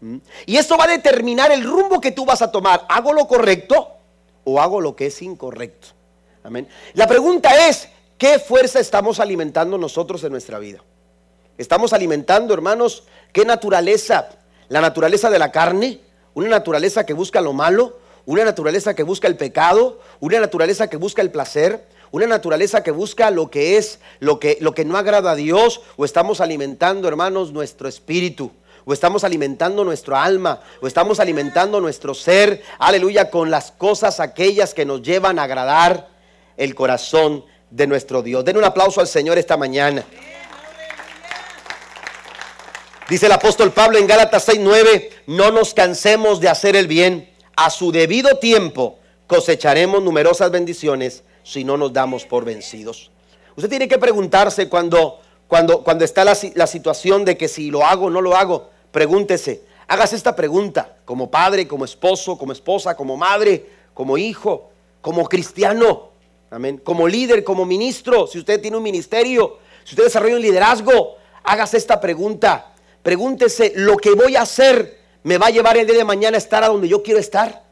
¿Mm? Y esto va a determinar el rumbo que tú vas a tomar. ¿Hago lo correcto o hago lo que es incorrecto? Amén. La pregunta es, ¿qué fuerza estamos alimentando nosotros en nuestra vida? Estamos alimentando, hermanos, ¿qué naturaleza? La naturaleza de la carne, una naturaleza que busca lo malo, una naturaleza que busca el pecado, una naturaleza que busca el placer, una naturaleza que busca lo que es, lo que, lo que no agrada a Dios, o estamos alimentando, hermanos, nuestro espíritu, o estamos alimentando nuestro alma, o estamos alimentando nuestro ser, aleluya, con las cosas aquellas que nos llevan a agradar el corazón de nuestro Dios. Den un aplauso al Señor esta mañana. Dice el apóstol Pablo en Gálatas 6:9, no nos cansemos de hacer el bien, a su debido tiempo cosecharemos numerosas bendiciones si no nos damos por vencidos. Usted tiene que preguntarse cuando, cuando, cuando está la, la situación de que si lo hago o no lo hago, pregúntese, hágase esta pregunta como padre, como esposo, como esposa, como madre, como hijo, como cristiano, amén, como líder, como ministro, si usted tiene un ministerio, si usted desarrolla un liderazgo, hágase esta pregunta. Pregúntese, ¿lo que voy a hacer me va a llevar el día de mañana a estar a donde yo quiero estar?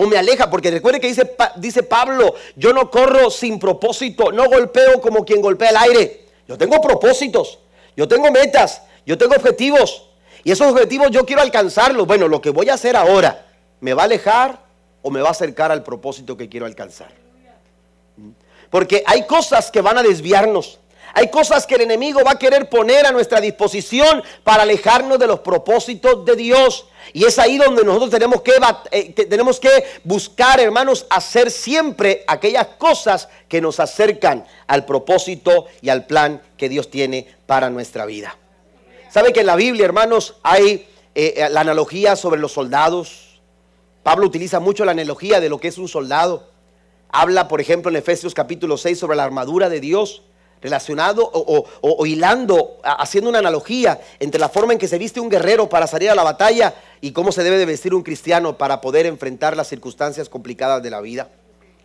¿O me aleja? Porque recuerde que dice, dice Pablo, yo no corro sin propósito, no golpeo como quien golpea el aire. Yo tengo propósitos, yo tengo metas, yo tengo objetivos. Y esos objetivos yo quiero alcanzarlos. Bueno, lo que voy a hacer ahora, ¿me va a alejar o me va a acercar al propósito que quiero alcanzar? Porque hay cosas que van a desviarnos. Hay cosas que el enemigo va a querer poner a nuestra disposición para alejarnos de los propósitos de Dios. Y es ahí donde nosotros tenemos que, eh, tenemos que buscar, hermanos, hacer siempre aquellas cosas que nos acercan al propósito y al plan que Dios tiene para nuestra vida. ¿Sabe que en la Biblia, hermanos, hay eh, eh, la analogía sobre los soldados? Pablo utiliza mucho la analogía de lo que es un soldado. Habla, por ejemplo, en Efesios capítulo 6 sobre la armadura de Dios relacionado o, hilando, haciendo una analogía entre la forma en que se viste un guerrero para salir a la batalla y cómo se debe de vestir un cristiano para poder enfrentar las circunstancias complicadas de la vida.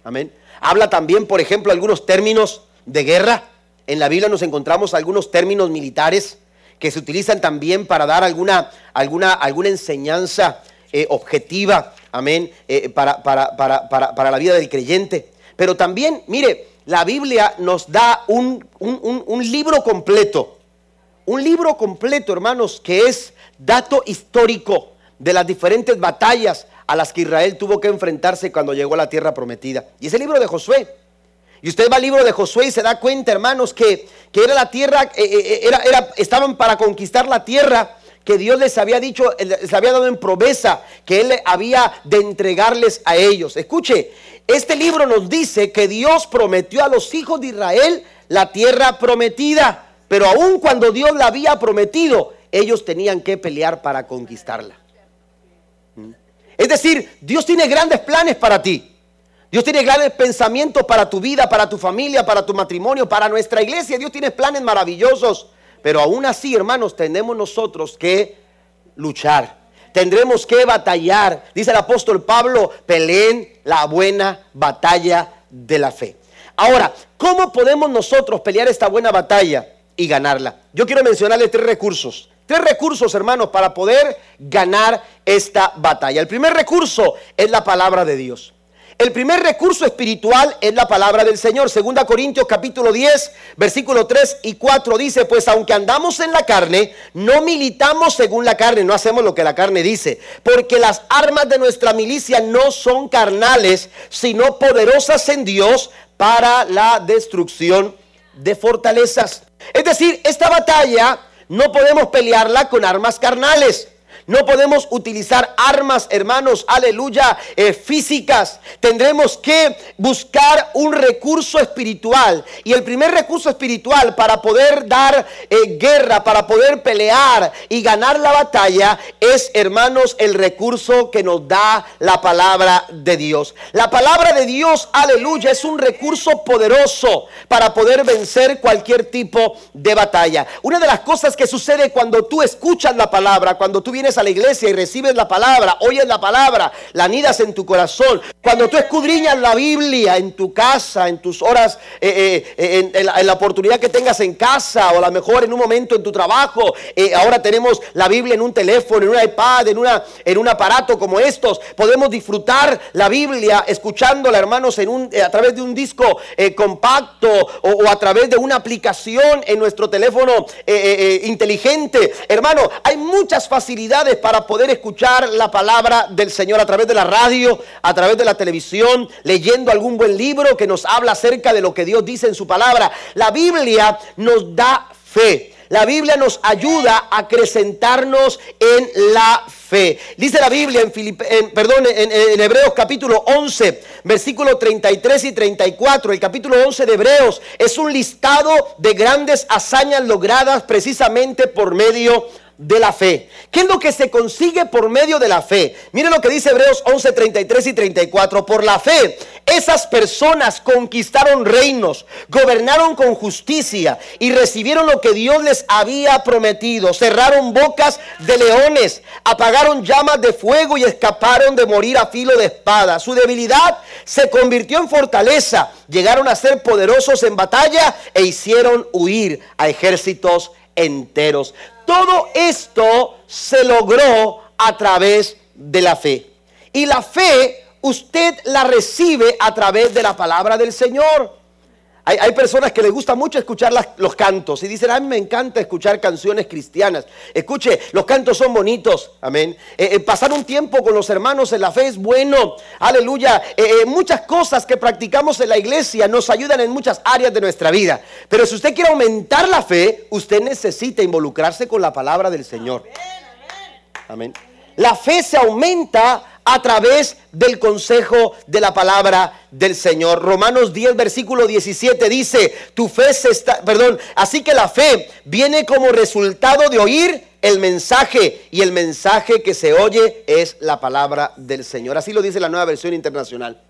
Amén. Habla también, por ejemplo, algunos términos de guerra. En la Biblia nos encontramos algunos términos militares que se utilizan también para dar alguna, alguna, alguna enseñanza eh, objetiva, amén, eh, para, para, para la vida del creyente. Pero también, mire, la Biblia nos da un, libro completo, un libro completo, hermanos, que es dato histórico de las diferentes batallas a las que Israel tuvo que enfrentarse cuando llegó a la tierra prometida. Y es el libro de Josué. Y usted va al libro de Josué y se da cuenta, hermanos, que, que era la tierra, eh, eh, eh, era, era, estaban para conquistar la tierra que Dios les había dicho, les había dado en promesa, que Él había de entregarles a ellos. Escuche, este libro nos dice que Dios prometió a los hijos de Israel la tierra prometida, pero aun cuando Dios la había prometido, ellos tenían que pelear para conquistarla. ¿Mm? Es decir, Dios tiene grandes planes para ti. Dios tiene grandes pensamientos para tu vida, para tu familia, para tu matrimonio, para nuestra iglesia. Dios tiene planes maravillosos. Pero aún así, hermanos, tenemos nosotros que luchar tendremos que batallar. Dice el apóstol Pablo, peleen la buena batalla de la fe. Ahora, ¿cómo podemos nosotros pelear esta buena batalla y ganarla? Yo quiero mencionarle tres recursos. Tres recursos, hermanos, para poder ganar esta batalla. El primer recurso es la palabra de Dios. El primer recurso espiritual es la palabra del Señor. Segunda Corintios capítulo 10, versículo 3 y 4 dice, pues aunque andamos en la carne, no militamos según la carne, no hacemos lo que la carne dice, porque las armas de nuestra milicia no son carnales, sino poderosas en Dios para la destrucción de fortalezas. Es decir, esta batalla no podemos pelearla con armas carnales. No podemos utilizar armas, hermanos, aleluya, eh, físicas. Tendremos que buscar un recurso espiritual. Y el primer recurso espiritual para poder dar eh, guerra, para poder pelear y ganar la batalla es, hermanos, el recurso que nos da la palabra de Dios. La palabra de Dios, aleluya, es un recurso poderoso para poder vencer cualquier tipo de batalla. Una de las cosas que sucede cuando tú escuchas la palabra, cuando tú vienes a la iglesia y recibes la palabra, oyes la palabra, la anidas en tu corazón, cuando tú escudriñas la Biblia en tu casa, en tus horas, eh, eh, en, la, oportunidad que tengas en casa o a lo mejor en un momento en tu trabajo, eh, ahora tenemos la Biblia en un teléfono, en un iPad, en, una, en un aparato como estos, podemos disfrutar la Biblia escuchándola, hermanos, en un, a través de un disco compacto o, a través de una aplicación en nuestro teléfono inteligente. Hermano, hay muchas facilidades para poder escuchar la palabra del Señor a través de la radio, a través de la televisión, leyendo algún buen libro que nos habla acerca de lo que Dios dice en su palabra. La Biblia nos da fe. La Biblia nos ayuda a acrecentarnos en la fe. Dice la Biblia en, en perdón, en, en, Hebreos capítulo 11, versículo 33 y 34. El capítulo 11 de Hebreos es un listado de grandes hazañas logradas precisamente por medio de la fe. ¿Qué es lo que se consigue por medio de la fe? Miren lo que dice Hebreos 11, 33 y 34. Por la fe, esas personas conquistaron reinos, gobernaron con justicia y recibieron lo que Dios les había prometido. Cerraron bocas de leones, apagaron llamas de fuego y escaparon de morir a filo de espada. Su debilidad se convirtió en fortaleza. Llegaron a ser poderosos en batalla e hicieron huir a ejércitos enteros. Todo esto se logró a través de la fe. Y la fe usted la recibe a través de la palabra del Señor. Hay, personas que les gusta mucho escuchar los cantos y dicen, a mí me encanta escuchar canciones cristianas. Escuche, los cantos son bonitos, amén. Eh, eh, pasar un tiempo con los hermanos en la fe es bueno, aleluya. Eh, muchas cosas que practicamos en la iglesia nos ayudan en muchas áreas de nuestra vida. Pero si usted quiere aumentar la fe, usted necesita involucrarse con la palabra del Señor. Amén. La fe se aumenta a través del consejo de la palabra del Señor. Romanos 10, versículo 17 dice, tu fe se está, perdón, así que la fe viene como resultado de oír el mensaje y el mensaje que se oye es la palabra del Señor. Así lo dice la nueva versión internacional.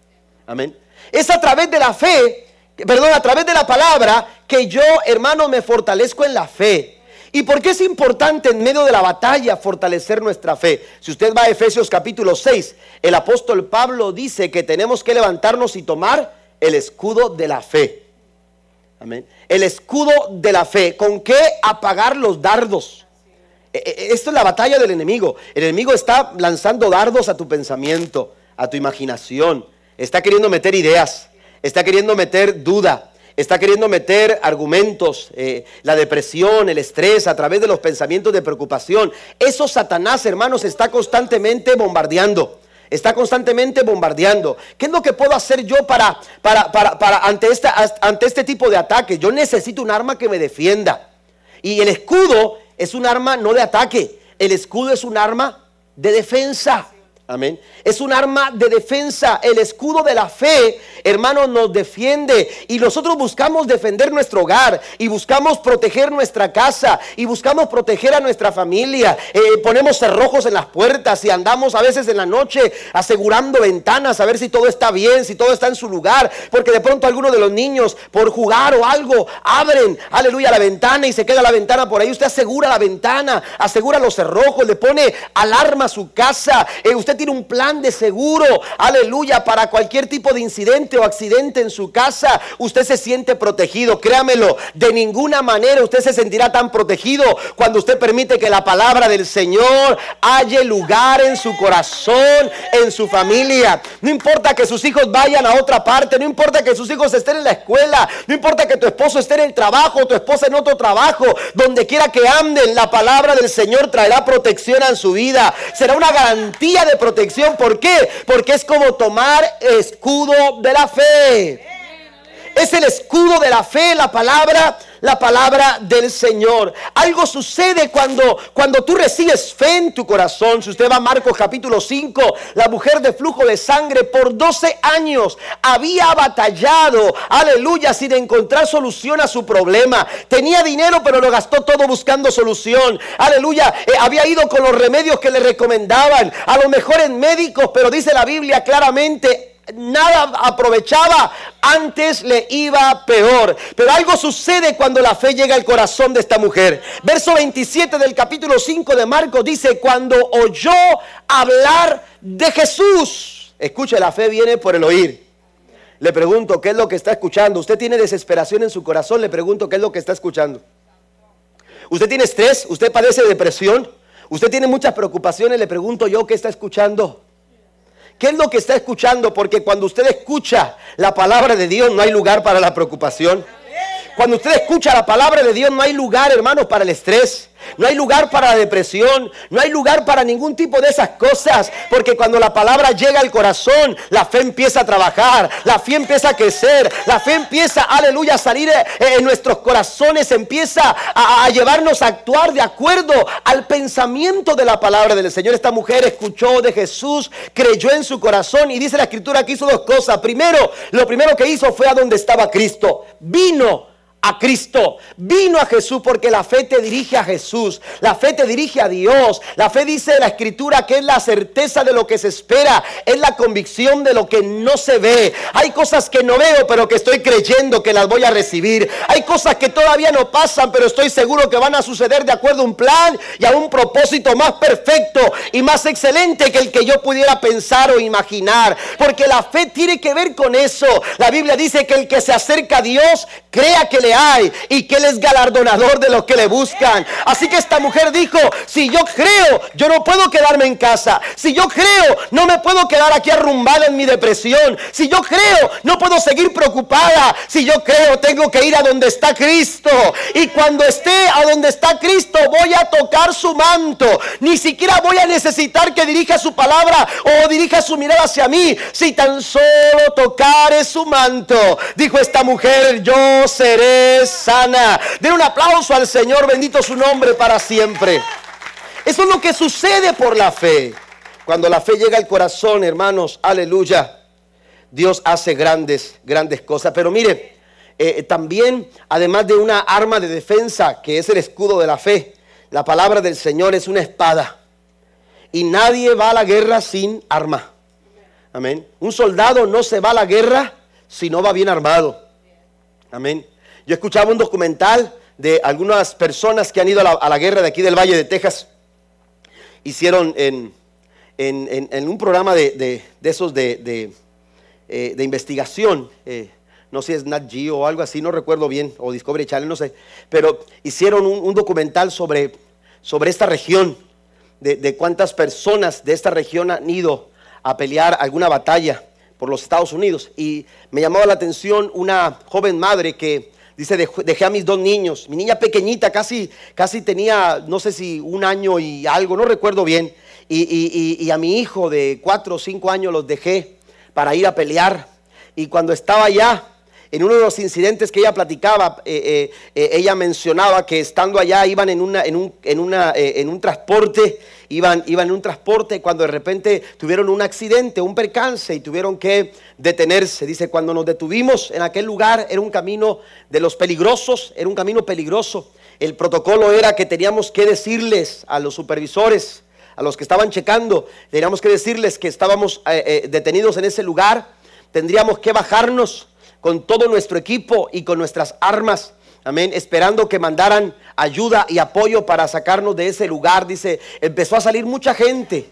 Amén. Es a través de la fe, perdón, a través de la palabra que yo, hermano, me fortalezco en la fe. ¿Y por qué es importante en medio de la batalla fortalecer nuestra fe? Si usted va a Efesios capítulo 6, el apóstol Pablo dice que tenemos que levantarnos y tomar el escudo de la fe. Amén. El escudo de la fe. ¿Con qué apagar los dardos? E, e, esto es la batalla del enemigo. El enemigo está lanzando dardos a tu pensamiento, a tu imaginación. Está queriendo meter ideas. Está queriendo meter duda está queriendo meter argumentos, eh, la depresión, el estrés, a través de los pensamientos de preocupación. Eso Satanás, hermanos, está constantemente bombardeando. Está constantemente bombardeando. ¿Qué es lo que puedo hacer yo para, para, para, para ante, esta, ante este tipo de ataques? Yo necesito un arma que me defienda. Y el escudo es un arma no de ataque. El escudo es un arma de defensa. Amén. Es un arma de defensa. El escudo de la fe, hermano, nos defiende. Y nosotros buscamos defender nuestro hogar. Y buscamos proteger nuestra casa. Y buscamos proteger a nuestra familia. Eh, ponemos cerrojos en las puertas. Y andamos a veces en la noche asegurando ventanas. A ver si todo está bien. Si todo está en su lugar. Porque de pronto algunos de los niños, por jugar o algo, abren, aleluya, la ventana. Y se queda la ventana por ahí. Usted asegura la ventana. Asegura los cerrojos. Le pone alarma a su casa. Eh, usted tiene un plan de seguro, aleluya, para cualquier tipo de incidente o accidente en su casa, usted se siente protegido, créamelo, de ninguna manera usted se sentirá tan protegido cuando usted permite que la palabra del Señor haya lugar en su corazón, en su familia. No importa que sus hijos vayan a otra parte, no importa que sus hijos estén en la escuela, no importa que tu esposo esté en el trabajo, tu esposa en otro trabajo, donde quiera que anden, la palabra del Señor traerá protección a su vida. Será una garantía de protección. ¿Por qué? Porque es como tomar escudo de la fe. Es el escudo de la fe, la palabra la palabra del Señor. Algo sucede cuando, cuando tú recibes fe en tu corazón. Si usted va a Marcos capítulo 5, la mujer de flujo de sangre por 12 años había batallado, aleluya, sin encontrar solución a su problema. Tenía dinero, pero lo gastó todo buscando solución. Aleluya, eh, había ido con los remedios que le recomendaban, a lo mejor en médicos, pero dice la Biblia claramente, nada aprovechaba, antes le iba peor. Pero algo sucede cuando la fe llega al corazón de esta mujer. Verso 27 del capítulo 5 de Marcos dice, cuando oyó hablar de Jesús, escuche, la fe viene por el oír. Le pregunto, ¿qué es lo que está escuchando? Usted tiene desesperación en su corazón, le pregunto, ¿qué es lo que está escuchando? Usted tiene estrés, usted padece depresión, usted tiene muchas preocupaciones, le pregunto yo, ¿qué está escuchando? ¿Qué es lo que está escuchando? Porque cuando usted escucha la palabra de Dios no hay lugar para la preocupación. Cuando usted escucha la palabra de Dios no hay lugar, hermanos, para el estrés. No hay lugar para la depresión. No hay lugar para ningún tipo de esas cosas. Porque cuando la palabra llega al corazón, la fe empieza a trabajar. La fe empieza a crecer. La fe empieza, aleluya, a salir eh, en nuestros corazones. Empieza a, a llevarnos a actuar de acuerdo al pensamiento de la palabra del Señor. Esta mujer escuchó de Jesús, creyó en su corazón y dice la escritura que hizo dos cosas. Primero, lo primero que hizo fue a donde estaba Cristo. Vino a Cristo. Vino a Jesús porque la fe te dirige a Jesús. La fe te dirige a Dios. La fe dice la escritura que es la certeza de lo que se espera. Es la convicción de lo que no se ve. Hay cosas que no veo pero que estoy creyendo que las voy a recibir. Hay cosas que todavía no pasan pero estoy seguro que van a suceder de acuerdo a un plan y a un propósito más perfecto y más excelente que el que yo pudiera pensar o imaginar. Porque la fe tiene que ver con eso. La Biblia dice que el que se acerca a Dios crea que le hay y que Él es galardonador de los que le buscan. Así que esta mujer dijo, si yo creo, yo no puedo quedarme en casa. Si yo creo, no me puedo quedar aquí arrumbada en mi depresión. Si yo creo, no puedo seguir preocupada. Si yo creo, tengo que ir a donde está Cristo. Y cuando esté a donde está Cristo, voy a tocar su manto. Ni siquiera voy a necesitar que dirija su palabra o dirija su mirada hacia mí. Si tan solo tocare su manto, dijo esta mujer, yo seré sana. Den un aplauso al Señor, bendito su nombre para siempre. Eso es lo que sucede por la fe. Cuando la fe llega al corazón, hermanos, aleluya, Dios hace grandes, grandes cosas. Pero mire, eh, también, además de una arma de defensa, que es el escudo de la fe, la palabra del Señor es una espada. Y nadie va a la guerra sin arma. Amén. Un soldado no se va a la guerra si no va bien armado. Amén. Yo escuchaba un documental de algunas personas que han ido a la, guerra de aquí del Valle de Texas. Hicieron en, un programa de, esos de, eh, investigación, eh, no sé si es Nat Geo o algo así, no recuerdo bien, o Discovery Channel, no sé, pero hicieron un, documental sobre, sobre esta región, de cuántas personas de esta región han ido a pelear alguna batalla por los Estados Unidos. Y me llamaba la atención una joven madre que Dice, dejé a mis dos niños. Mi niña pequeñita, casi, casi tenía, no sé si un año y algo, no recuerdo bien. Y, a mi hijo de cuatro o cinco años los dejé para ir a pelear. Y cuando estaba allá, en uno de los incidentes que ella platicaba, eh, eh, eh, ella mencionaba que estando allá iban en, un, transporte iban, en un transporte cuando de repente tuvieron un accidente, un percance y tuvieron que detenerse. Dice, cuando nos detuvimos en aquel lugar era un camino de los peligrosos, era un camino peligroso. El protocolo era que teníamos que decirles a los supervisores, a los que estaban checando, teníamos que decirles que estábamos detenidos en ese lugar, tendríamos que bajarnos con todo nuestro equipo y con nuestras armas Amén. Esperando que mandaran ayuda y apoyo para sacarnos de ese lugar. Dice, empezó a salir mucha gente.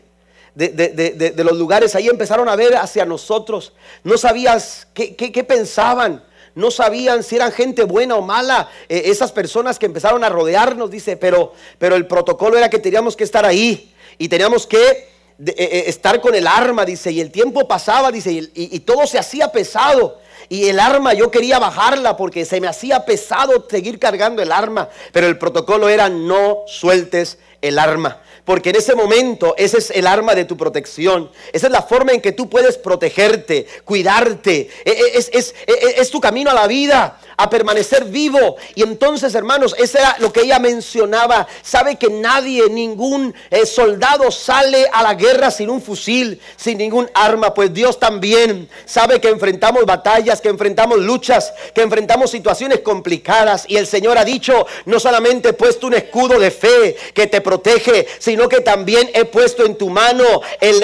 De, los lugares ahí empezaron a ver hacia nosotros. No sabías qué, pensaban. No sabían si eran gente buena o mala. Eh, esas personas que empezaron a rodearnos, dice, pero, pero el protocolo era que teníamos que estar ahí. Y teníamos que eh, eh, estar con el arma, dice. Y el tiempo pasaba, dice, y todo se hacía pesado. Y el arma yo quería bajarla porque se me hacía pesado seguir cargando el arma. Pero el protocolo era no sueltes el arma. Porque en ese momento ese es el arma de tu protección. Esa es la forma en que tú puedes protegerte, cuidarte. E, e, es, es, es, es tu camino a la vida a permanecer vivo. Y entonces, hermanos, eso era lo que ella mencionaba. Sabe que nadie, ningún eh, soldado sale a la guerra sin un fusil, sin ningún arma. Pues Dios también sabe que enfrentamos batallas, que enfrentamos luchas, que enfrentamos situaciones complicadas. Y el Señor ha dicho, no solamente he puesto un escudo de fe que te protege, sino que también he puesto en tu mano el,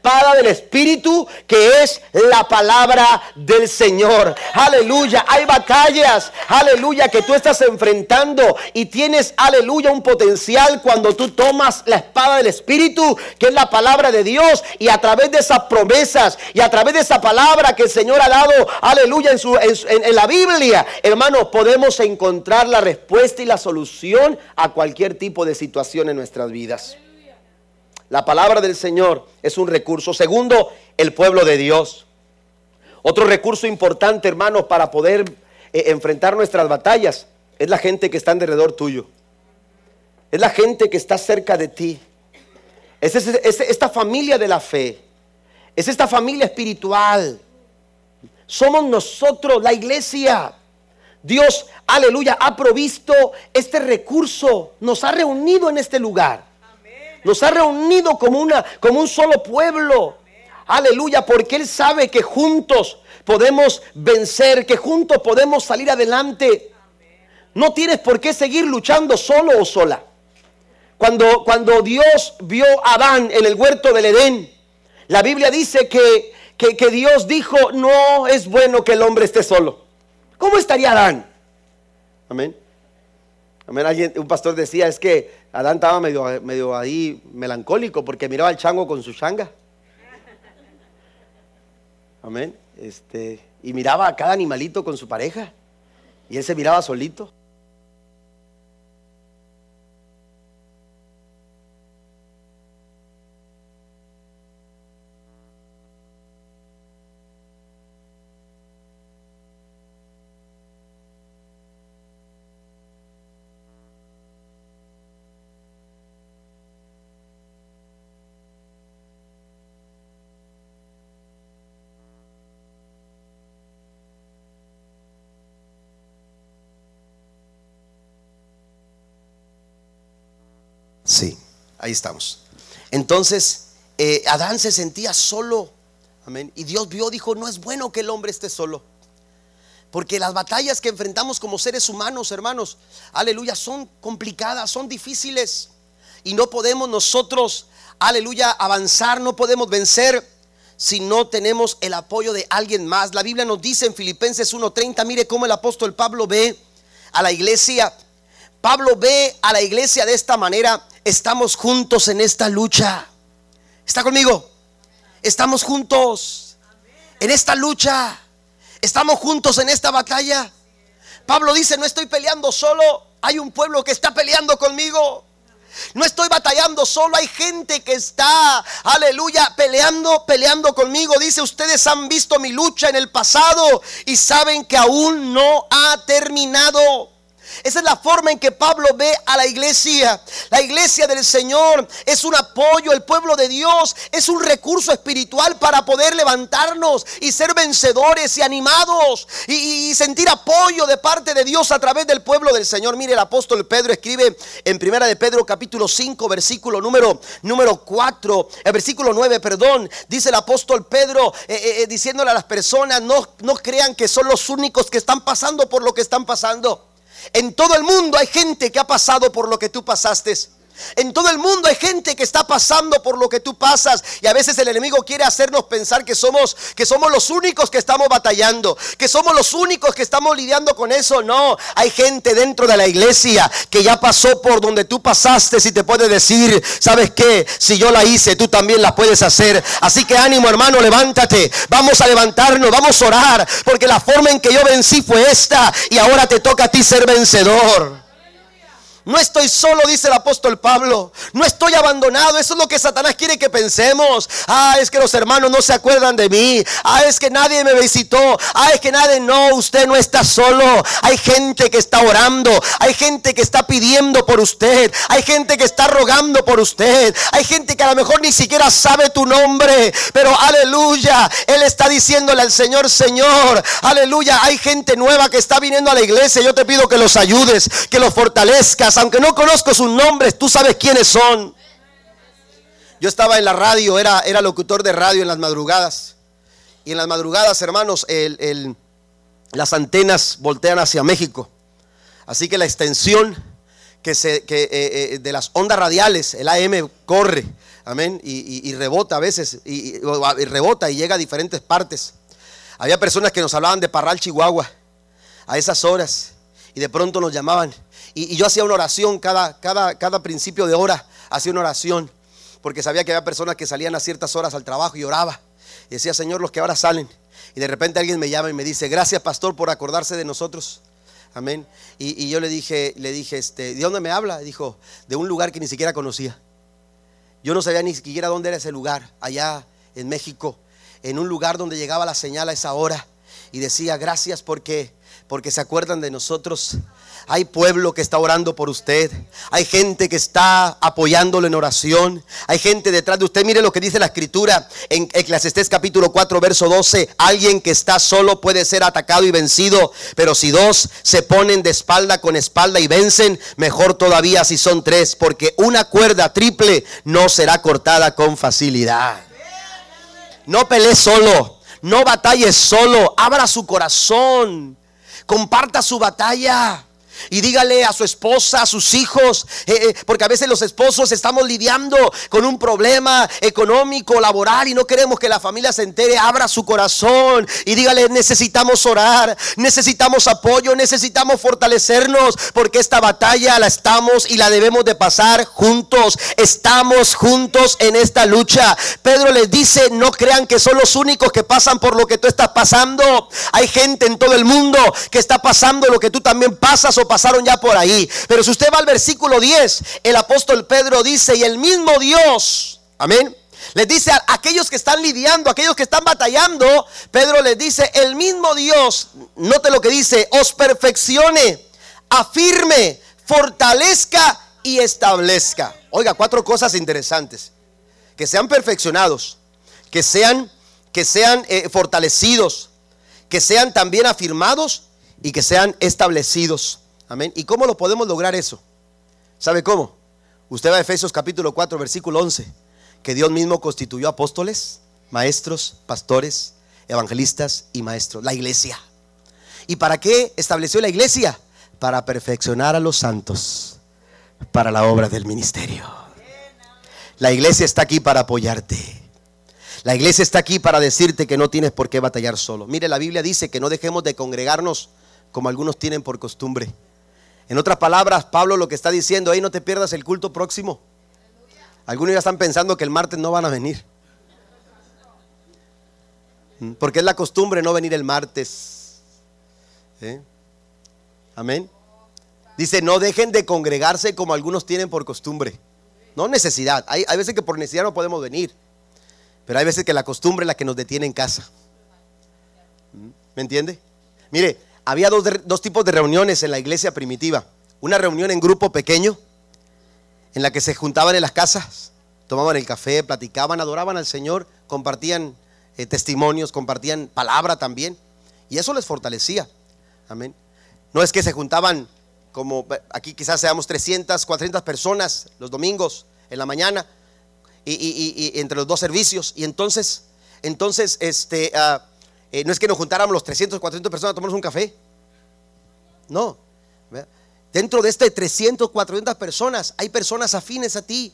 espada del Espíritu, que es la palabra del Señor. Aleluya, hay batallas, aleluya, que tú estás enfrentando y tienes, aleluya, un potencial cuando tú tomas la espada del Espíritu, que es la palabra de Dios, y a través de esas promesas y a través de esa palabra que el Señor ha dado, aleluya, en, su, en la Biblia, hermanos, podemos encontrar la respuesta y la solución a cualquier tipo de situación en nuestras vidas. La palabra del Señor es un recurso. Segundo, el pueblo de Dios. Otro recurso importante, hermanos, para poder eh, enfrentar nuestras batallas es la gente que está alrededor tuyo. Es la gente que está cerca de ti. Es, esta familia de la fe. Es esta familia espiritual. Somos nosotros, la iglesia. Dios, aleluya, ha provisto este recurso. Nos ha reunido en este lugar. Nos ha reunido como, una, como un solo pueblo. Aleluya, porque Él sabe que juntos podemos vencer, que juntos podemos salir adelante. No tienes por qué seguir luchando solo o sola. Cuando, cuando Dios vio a Adán en el huerto del Edén, la Biblia dice que, que, Dios dijo, no es bueno que el hombre esté solo. ¿Cómo estaría Adán? Amén. Un pastor decía, es que Adán estaba medio, medio ahí melancólico porque miraba al chango con su changa. Amén. Este, y miraba a cada animalito con su pareja. Y él se miraba solito. Sí, ahí estamos. Entonces, eh, Adán se sentía solo. Amén. Y Dios vio, dijo, no es bueno que el hombre esté solo. Porque las batallas que enfrentamos como seres humanos, hermanos, aleluya, son complicadas, son difíciles. Y no podemos nosotros, aleluya, avanzar, no podemos vencer si no tenemos el apoyo de alguien más. La Biblia nos dice en Filipenses 1:30, mire cómo el apóstol Pablo ve a la iglesia. Pablo ve a la iglesia de esta manera estamos juntos en esta lucha. ¿Está conmigo? Estamos juntos en esta lucha. Estamos juntos en esta batalla. Pablo dice, no estoy peleando solo, hay un pueblo que está peleando conmigo. No estoy batallando solo, hay gente que está, aleluya, peleando, peleando conmigo. Dice, ustedes han visto mi lucha en el pasado y saben que aún no ha terminado. Esa es la forma en que Pablo ve a la iglesia. La iglesia del Señor es un apoyo, el pueblo de Dios es un recurso espiritual para poder levantarnos y ser vencedores y animados y, sentir apoyo de parte de Dios a través del pueblo del Señor. Mire, el apóstol Pedro escribe en Primera de Pedro capítulo 5, versículo número, número 4, el versículo 9, perdón, dice el apóstol Pedro eh, eh, eh, diciéndole a las personas, no, no crean que son los únicos que están pasando por lo que están pasando. En todo el mundo hay gente que ha pasado por lo que tú pasaste. En todo el mundo hay gente que está pasando por lo que tú pasas y a veces el enemigo quiere hacernos pensar que somos que somos los únicos que estamos batallando, que somos los únicos que estamos lidiando con eso. No, hay gente dentro de la iglesia que ya pasó por donde tú pasaste y te puede decir, ¿sabes qué? Si yo la hice, tú también la puedes hacer. Así que ánimo, hermano, levántate. Vamos a levantarnos, vamos a orar, porque la forma en que yo vencí fue esta y ahora te toca a ti ser vencedor. No estoy solo, dice el apóstol Pablo. No estoy abandonado. Eso es lo que Satanás quiere que pensemos. Ah, es que los hermanos no se acuerdan de mí. Ah, es que nadie me visitó. Ah, es que nadie. No, usted no está solo. Hay gente que está orando. Hay gente que está pidiendo por usted. Hay gente que está rogando por usted. Hay gente que a lo mejor ni siquiera sabe tu nombre. Pero aleluya. Él está diciéndole al Señor, Señor. Aleluya. Hay gente nueva que está viniendo a la iglesia. Yo te pido que los ayudes, que los fortalezcas aunque no conozco sus nombres, tú sabes quiénes son. Yo estaba en la radio, era, era locutor de radio en las madrugadas. Y en las madrugadas, hermanos, las antenas voltean hacia México. Así que la extensión que se, eh, eh, de las ondas radiales, el AM corre, amén, y, rebota a veces, y, y, rebota y llega a diferentes partes. Había personas que nos hablaban de Parral, Chihuahua, a esas horas, y de pronto nos llamaban y, yo hacía una oración cada, cada, cada principio de hora, hacía una oración, porque sabía que había personas que salían a ciertas horas al trabajo y oraba. Y decía, Señor, los que ahora salen. Y de repente alguien me llama y me dice, gracias pastor por acordarse de nosotros. Amén. Y, yo le dije, le dije, este, ¿de dónde me habla? Dijo, de un lugar que ni siquiera conocía. Yo no sabía ni siquiera dónde era ese lugar, allá en México, en un lugar donde llegaba la señal a esa hora. Y decía, gracias porque, porque se acuerdan de nosotros. Hay pueblo que está orando por usted. Hay gente que está apoyándolo en oración. Hay gente detrás de usted. Mire lo que dice la escritura en Eclesiastés capítulo 4, verso 12. Alguien que está solo puede ser atacado y vencido. Pero si dos se ponen de espalda con espalda y vencen, mejor todavía si son tres. Porque una cuerda triple no será cortada con facilidad. No pelee solo. No batalle solo. Abra su corazón. Comparta su batalla y dígale a su esposa, a sus hijos, eh, eh, porque a veces los esposos estamos lidiando con un problema económico, laboral y no queremos que la familia se entere, abra su corazón y dígale, necesitamos orar, necesitamos apoyo, necesitamos fortalecernos, porque esta batalla la estamos y la debemos de pasar juntos, estamos juntos en esta lucha. Pedro les dice, no crean que son los únicos que pasan por lo que tú estás pasando, hay gente en todo el mundo que está pasando lo que tú también pasas o pasaron ya por ahí. Pero si usted va al versículo 10, el apóstol Pedro dice, y el mismo Dios, amén. Les dice a aquellos que están lidiando, aquellos que están batallando, Pedro les dice, el mismo Dios, note lo que dice, os perfeccione, afirme, fortalezca y establezca. Oiga, cuatro cosas interesantes. Que sean perfeccionados, que sean, que sean eh, fortalecidos, que sean también afirmados y que sean establecidos. Amén. ¿Y cómo lo podemos lograr eso? ¿Sabe cómo? Usted va a Efesios capítulo 4, versículo 11, que Dios mismo constituyó apóstoles, maestros, pastores, evangelistas y maestros, la iglesia. ¿Y para qué estableció la iglesia? Para perfeccionar a los santos para la obra del ministerio. La iglesia está aquí para apoyarte. La iglesia está aquí para decirte que no tienes por qué batallar solo. Mire, la Biblia dice que no dejemos de congregarnos como algunos tienen por costumbre en otras palabras, Pablo lo que está diciendo, ahí no te pierdas el culto próximo. Algunos ya están pensando que el martes no van a venir. ¿Mm? Porque es la costumbre no venir el martes. ¿Eh? Amén. Dice, no dejen de congregarse como algunos tienen por costumbre. No necesidad. Hay, hay, veces que por necesidad no podemos venir. Pero hay veces que la costumbre es la que nos detiene en casa. ¿Mm? ¿Me entiende? Mire, había dos, tipos de reuniones en la iglesia primitiva. Una reunión en grupo pequeño, en la que se juntaban en las casas, tomaban el café, platicaban, adoraban al Señor, compartían eh, testimonios, compartían palabra también. Y eso les fortalecía. Amén. No es que se juntaban como aquí quizás seamos 300, 400 personas los domingos en la mañana y, entre los dos servicios. Y entonces, entonces, este, uh, eh, no es que nos juntáramos los 300, 400 personas a tomarnos un café. No. Dentro de este 300, 400 personas hay personas afines a ti.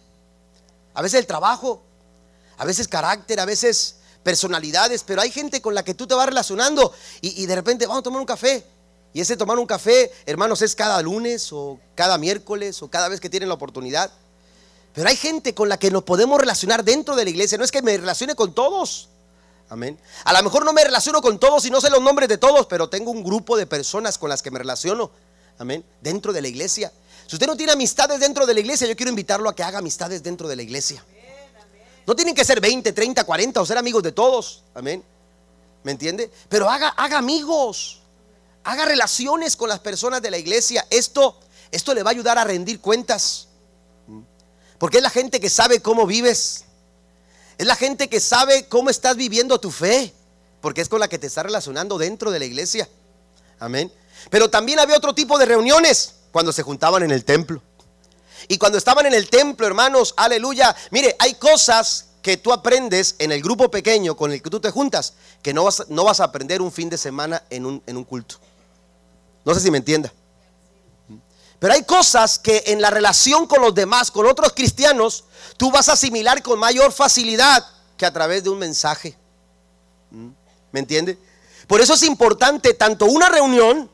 A veces el trabajo, a veces carácter, a veces personalidades, pero hay gente con la que tú te vas relacionando y, y de repente vamos a tomar un café. Y ese tomar un café, hermanos, es cada lunes o cada miércoles o cada vez que tienen la oportunidad. Pero hay gente con la que nos podemos relacionar dentro de la iglesia. No es que me relacione con todos. Amén. A lo mejor no me relaciono con todos y no sé los nombres de todos, pero tengo un grupo de personas con las que me relaciono. Amén. Dentro de la iglesia. Si usted no tiene amistades dentro de la iglesia, yo quiero invitarlo a que haga amistades dentro de la iglesia. No tienen que ser 20, 30, 40 o ser amigos de todos. Amén. ¿Me entiende? Pero haga, haga amigos. Haga relaciones con las personas de la iglesia. Esto, esto le va a ayudar a rendir cuentas. Porque es la gente que sabe cómo vives. Es la gente que sabe cómo estás viviendo tu fe, porque es con la que te estás relacionando dentro de la iglesia. Amén. Pero también había otro tipo de reuniones cuando se juntaban en el templo. Y cuando estaban en el templo, hermanos, aleluya. Mire, hay cosas que tú aprendes en el grupo pequeño con el que tú te juntas, que no vas, no vas a aprender un fin de semana en un, en un culto. No sé si me entienda. Pero hay cosas que en la relación con los demás, con otros cristianos, tú vas a asimilar con mayor facilidad que a través de un mensaje. ¿Mm? ¿Me entiende? Por eso es importante tanto una reunión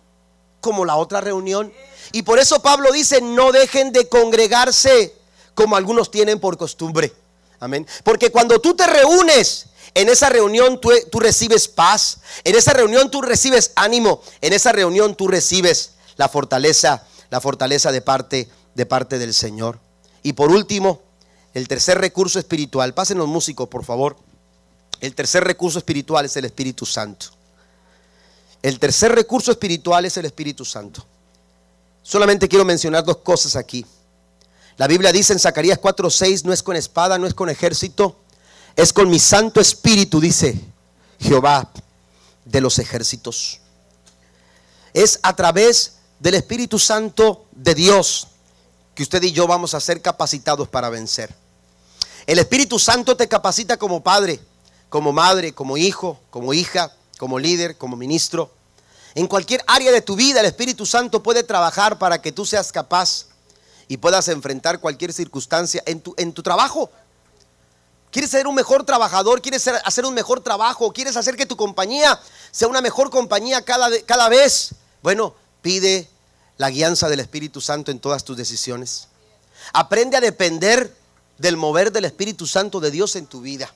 como la otra reunión. Y por eso Pablo dice, no dejen de congregarse como algunos tienen por costumbre. Amén. Porque cuando tú te reúnes, en esa reunión tú, tú recibes paz, en esa reunión tú recibes ánimo, en esa reunión tú recibes la fortaleza la fortaleza de parte, de parte del Señor. Y por último, el tercer recurso espiritual. Pasen los músicos, por favor. El tercer recurso espiritual es el Espíritu Santo. El tercer recurso espiritual es el Espíritu Santo. Solamente quiero mencionar dos cosas aquí. La Biblia dice en Zacarías 4:6, no es con espada, no es con ejército, es con mi Santo Espíritu, dice Jehová de los ejércitos. Es a través del Espíritu Santo de Dios que usted y yo vamos a ser capacitados para vencer. El Espíritu Santo te capacita como padre, como madre, como hijo, como hija, como líder, como ministro. En cualquier área de tu vida el Espíritu Santo puede trabajar para que tú seas capaz y puedas enfrentar cualquier circunstancia en tu, en tu trabajo. ¿Quieres ser un mejor trabajador? ¿Quieres hacer un mejor trabajo? ¿Quieres hacer que tu compañía sea una mejor compañía cada, cada vez? Bueno, pide la guianza del Espíritu Santo en todas tus decisiones. Aprende a depender del mover del Espíritu Santo de Dios en tu vida.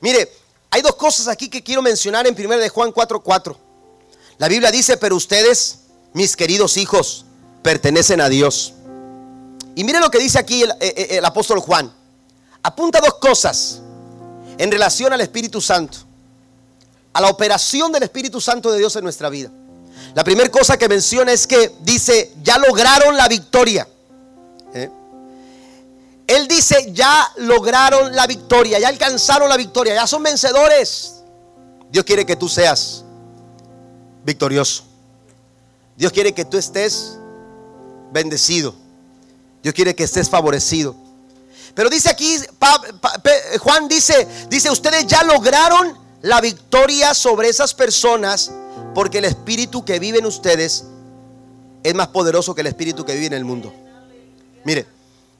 Mire, hay dos cosas aquí que quiero mencionar en 1 de Juan 4:4. La Biblia dice, pero ustedes, mis queridos hijos, pertenecen a Dios. Y mire lo que dice aquí eh, eh, el apóstol Juan. Apunta dos cosas en relación al Espíritu Santo, a la operación del Espíritu Santo de Dios en nuestra vida. La primera cosa que menciona es que dice, ya lograron la victoria. ¿Eh? Él dice, ya lograron la victoria, ya alcanzaron la victoria, ya son vencedores. Dios quiere que tú seas victorioso. Dios quiere que tú estés bendecido. Dios quiere que estés favorecido. Pero dice aquí, Juan dice, dice, ustedes ya lograron la victoria sobre esas personas porque el espíritu que vive en ustedes es más poderoso que el espíritu que vive en el mundo. Mire,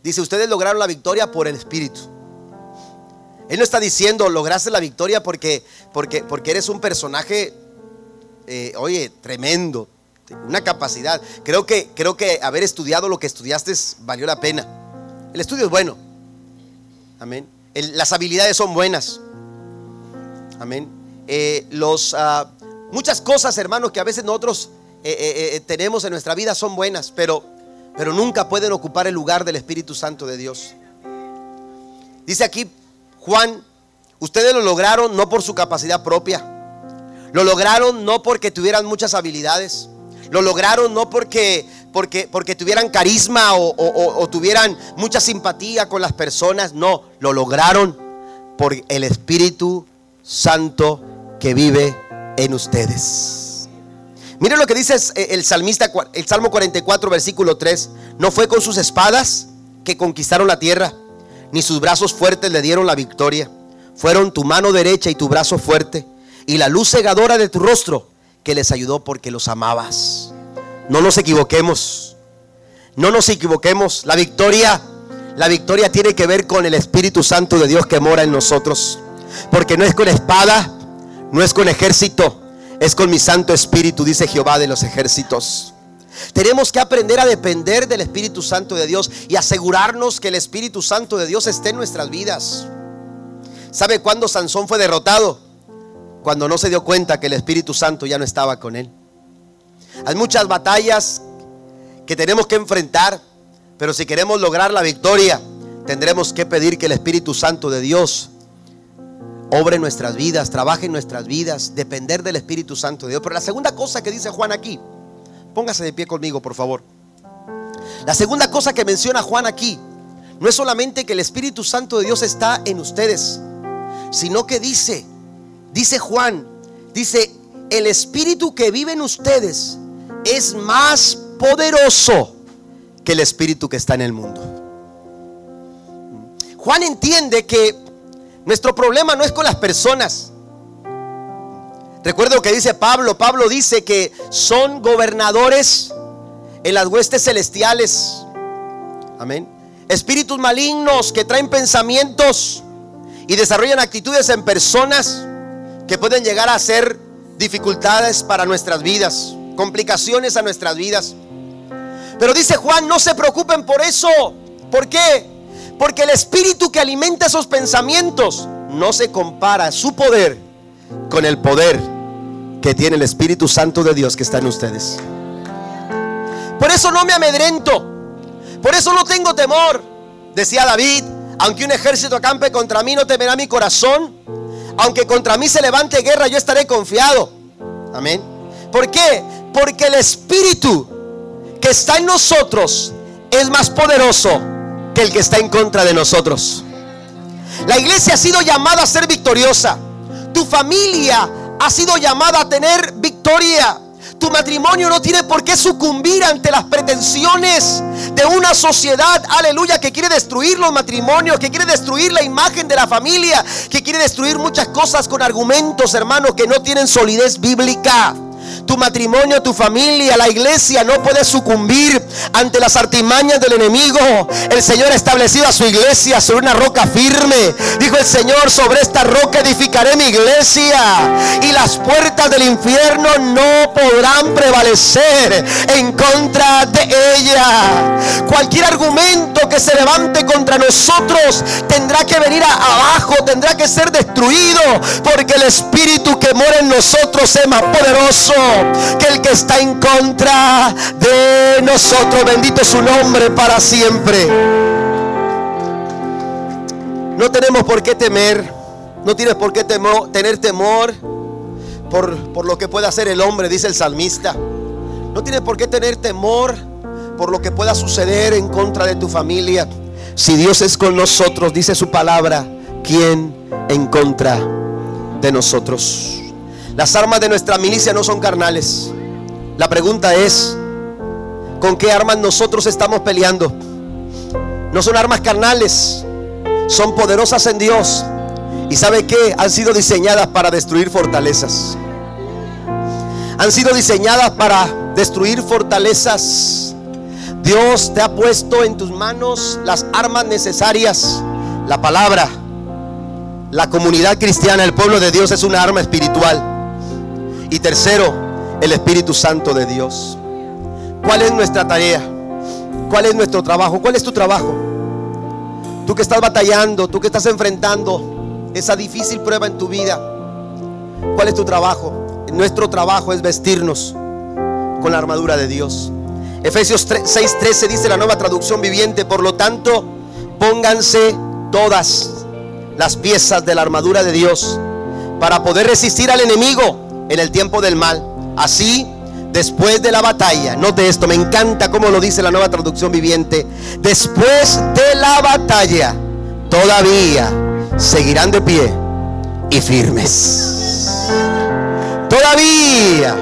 Dice, ustedes lograron la victoria por el Espíritu. Él no está diciendo, lograste la victoria porque, porque, porque eres un personaje, eh, oye, tremendo, una capacidad. Creo que, creo que haber estudiado lo que estudiaste valió la pena. El estudio es bueno. Amén. las habilidades son buenas. Amén. Eh, los, ah, muchas cosas, hermanos, que a veces nosotros eh, tenemos en nuestra vida son buenas, pero pero nunca pueden ocupar el lugar del Espíritu Santo de Dios. Dice aquí Juan, ustedes lo lograron no por su capacidad propia, lo lograron no porque tuvieran muchas habilidades, lo lograron no porque, porque, porque tuvieran carisma o, o tuvieran mucha simpatía con las personas, no, lo lograron por el Espíritu Santo que vive en ustedes. Miren lo que dice eh, el salmista, el Salmo 44, versículo 3. No fue con sus espadas que conquistaron la tierra, ni sus brazos fuertes le dieron la victoria. Fueron tu mano derecha y tu brazo fuerte, y la luz cegadora de tu rostro que les ayudó porque los amabas. No nos equivoquemos. No nos equivoquemos. La victoria, la victoria tiene que ver con el Espíritu Santo de Dios que mora en nosotros. Porque no es con espada, no es con ejército, es con mi Santo Espíritu, dice Jehová de los ejércitos. Tenemos que aprender a depender del Espíritu Santo de Dios y asegurarnos que el Espíritu Santo de Dios esté en nuestras vidas. ¿Sabe cuándo Sansón fue derrotado? Cuando no se dio cuenta que el Espíritu Santo ya no estaba con él. Hay muchas batallas que tenemos que enfrentar, pero si queremos lograr la victoria, tendremos que pedir que el Espíritu Santo de Dios obre nuestras vidas, trabaje en nuestras vidas, depender del Espíritu Santo de Dios. Pero la segunda cosa que dice Juan aquí, póngase de pie conmigo, por favor. La segunda cosa que menciona Juan aquí, no es solamente que el Espíritu Santo de Dios está en ustedes, sino que dice, dice Juan, dice, el Espíritu que vive en ustedes es más poderoso que el Espíritu que está en el mundo. Juan entiende que nuestro problema no es con las personas. Recuerdo que dice Pablo. Pablo dice que son gobernadores en las huestes celestiales. Amén. Espíritus malignos que traen pensamientos y desarrollan actitudes en personas que pueden llegar a ser dificultades para nuestras vidas, complicaciones a nuestras vidas. Pero dice Juan, no se preocupen por eso. ¿Por qué? Porque el espíritu que alimenta esos pensamientos no se compara su poder con el poder que tiene el Espíritu Santo de Dios que está en ustedes. Por eso no me amedrento. Por eso no tengo temor. Decía David, aunque un ejército acampe contra mí, no temerá mi corazón. Aunque contra mí se levante guerra, yo estaré confiado. Amén. ¿Por qué? Porque el Espíritu que está en nosotros es más poderoso que el que está en contra de nosotros. La iglesia ha sido llamada a ser victoriosa. Tu familia ha sido llamada a tener victoria. Tu matrimonio no tiene por qué sucumbir ante las pretensiones de una sociedad, aleluya, que quiere destruir los matrimonios, que quiere destruir la imagen de la familia, que quiere destruir muchas cosas con argumentos, hermanos, que no tienen solidez bíblica tu matrimonio, tu familia, la iglesia no puede sucumbir ante las artimañas del enemigo. El Señor ha establecido a su iglesia sobre una roca firme. Dijo el Señor, sobre esta roca edificaré mi iglesia y las puertas del infierno no podrán prevalecer en contra de ella. Cualquier argumento que se levante contra nosotros tendrá que venir abajo, tendrá que ser destruido, porque el Espíritu que mora en nosotros es más poderoso que el que está en contra de nosotros. Bendito su nombre para siempre. No tenemos por qué temer. No tienes por qué tener temor por, por lo que pueda hacer el hombre, dice el salmista. No tienes por qué tener temor por lo que pueda suceder en contra de tu familia. Si Dios es con nosotros, dice su palabra, ¿quién en contra de nosotros? Las armas de nuestra milicia no son carnales. La pregunta es, ¿con qué armas nosotros estamos peleando? No son armas carnales, son poderosas en Dios. ¿Y sabe qué? Han sido diseñadas para destruir fortalezas. Han sido diseñadas para destruir fortalezas. Dios te ha puesto en tus manos las armas necesarias. La palabra, la comunidad cristiana, el pueblo de Dios es una arma espiritual. Y tercero, el Espíritu Santo de Dios. ¿Cuál es nuestra tarea? ¿Cuál es nuestro trabajo? ¿Cuál es tu trabajo? Tú que estás batallando, tú que estás enfrentando esa difícil prueba en tu vida. ¿Cuál es tu trabajo? Nuestro trabajo es vestirnos con la armadura de Dios. Efesios 6:13 dice la nueva traducción viviente, por lo tanto, pónganse todas las piezas de la armadura de Dios para poder resistir al enemigo en el tiempo del mal. Así, después de la batalla, note esto, me encanta como lo dice la nueva traducción viviente, después de la batalla, todavía seguirán de pie y firmes. Todavía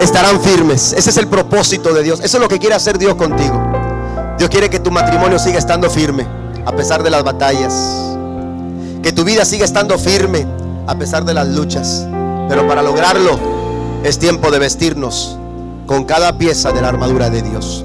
estarán firmes. Ese es el propósito de Dios. Eso es lo que quiere hacer Dios contigo. Dios quiere que tu matrimonio siga estando firme a pesar de las batallas. Que tu vida siga estando firme a pesar de las luchas. Pero para lograrlo es tiempo de vestirnos con cada pieza de la armadura de Dios.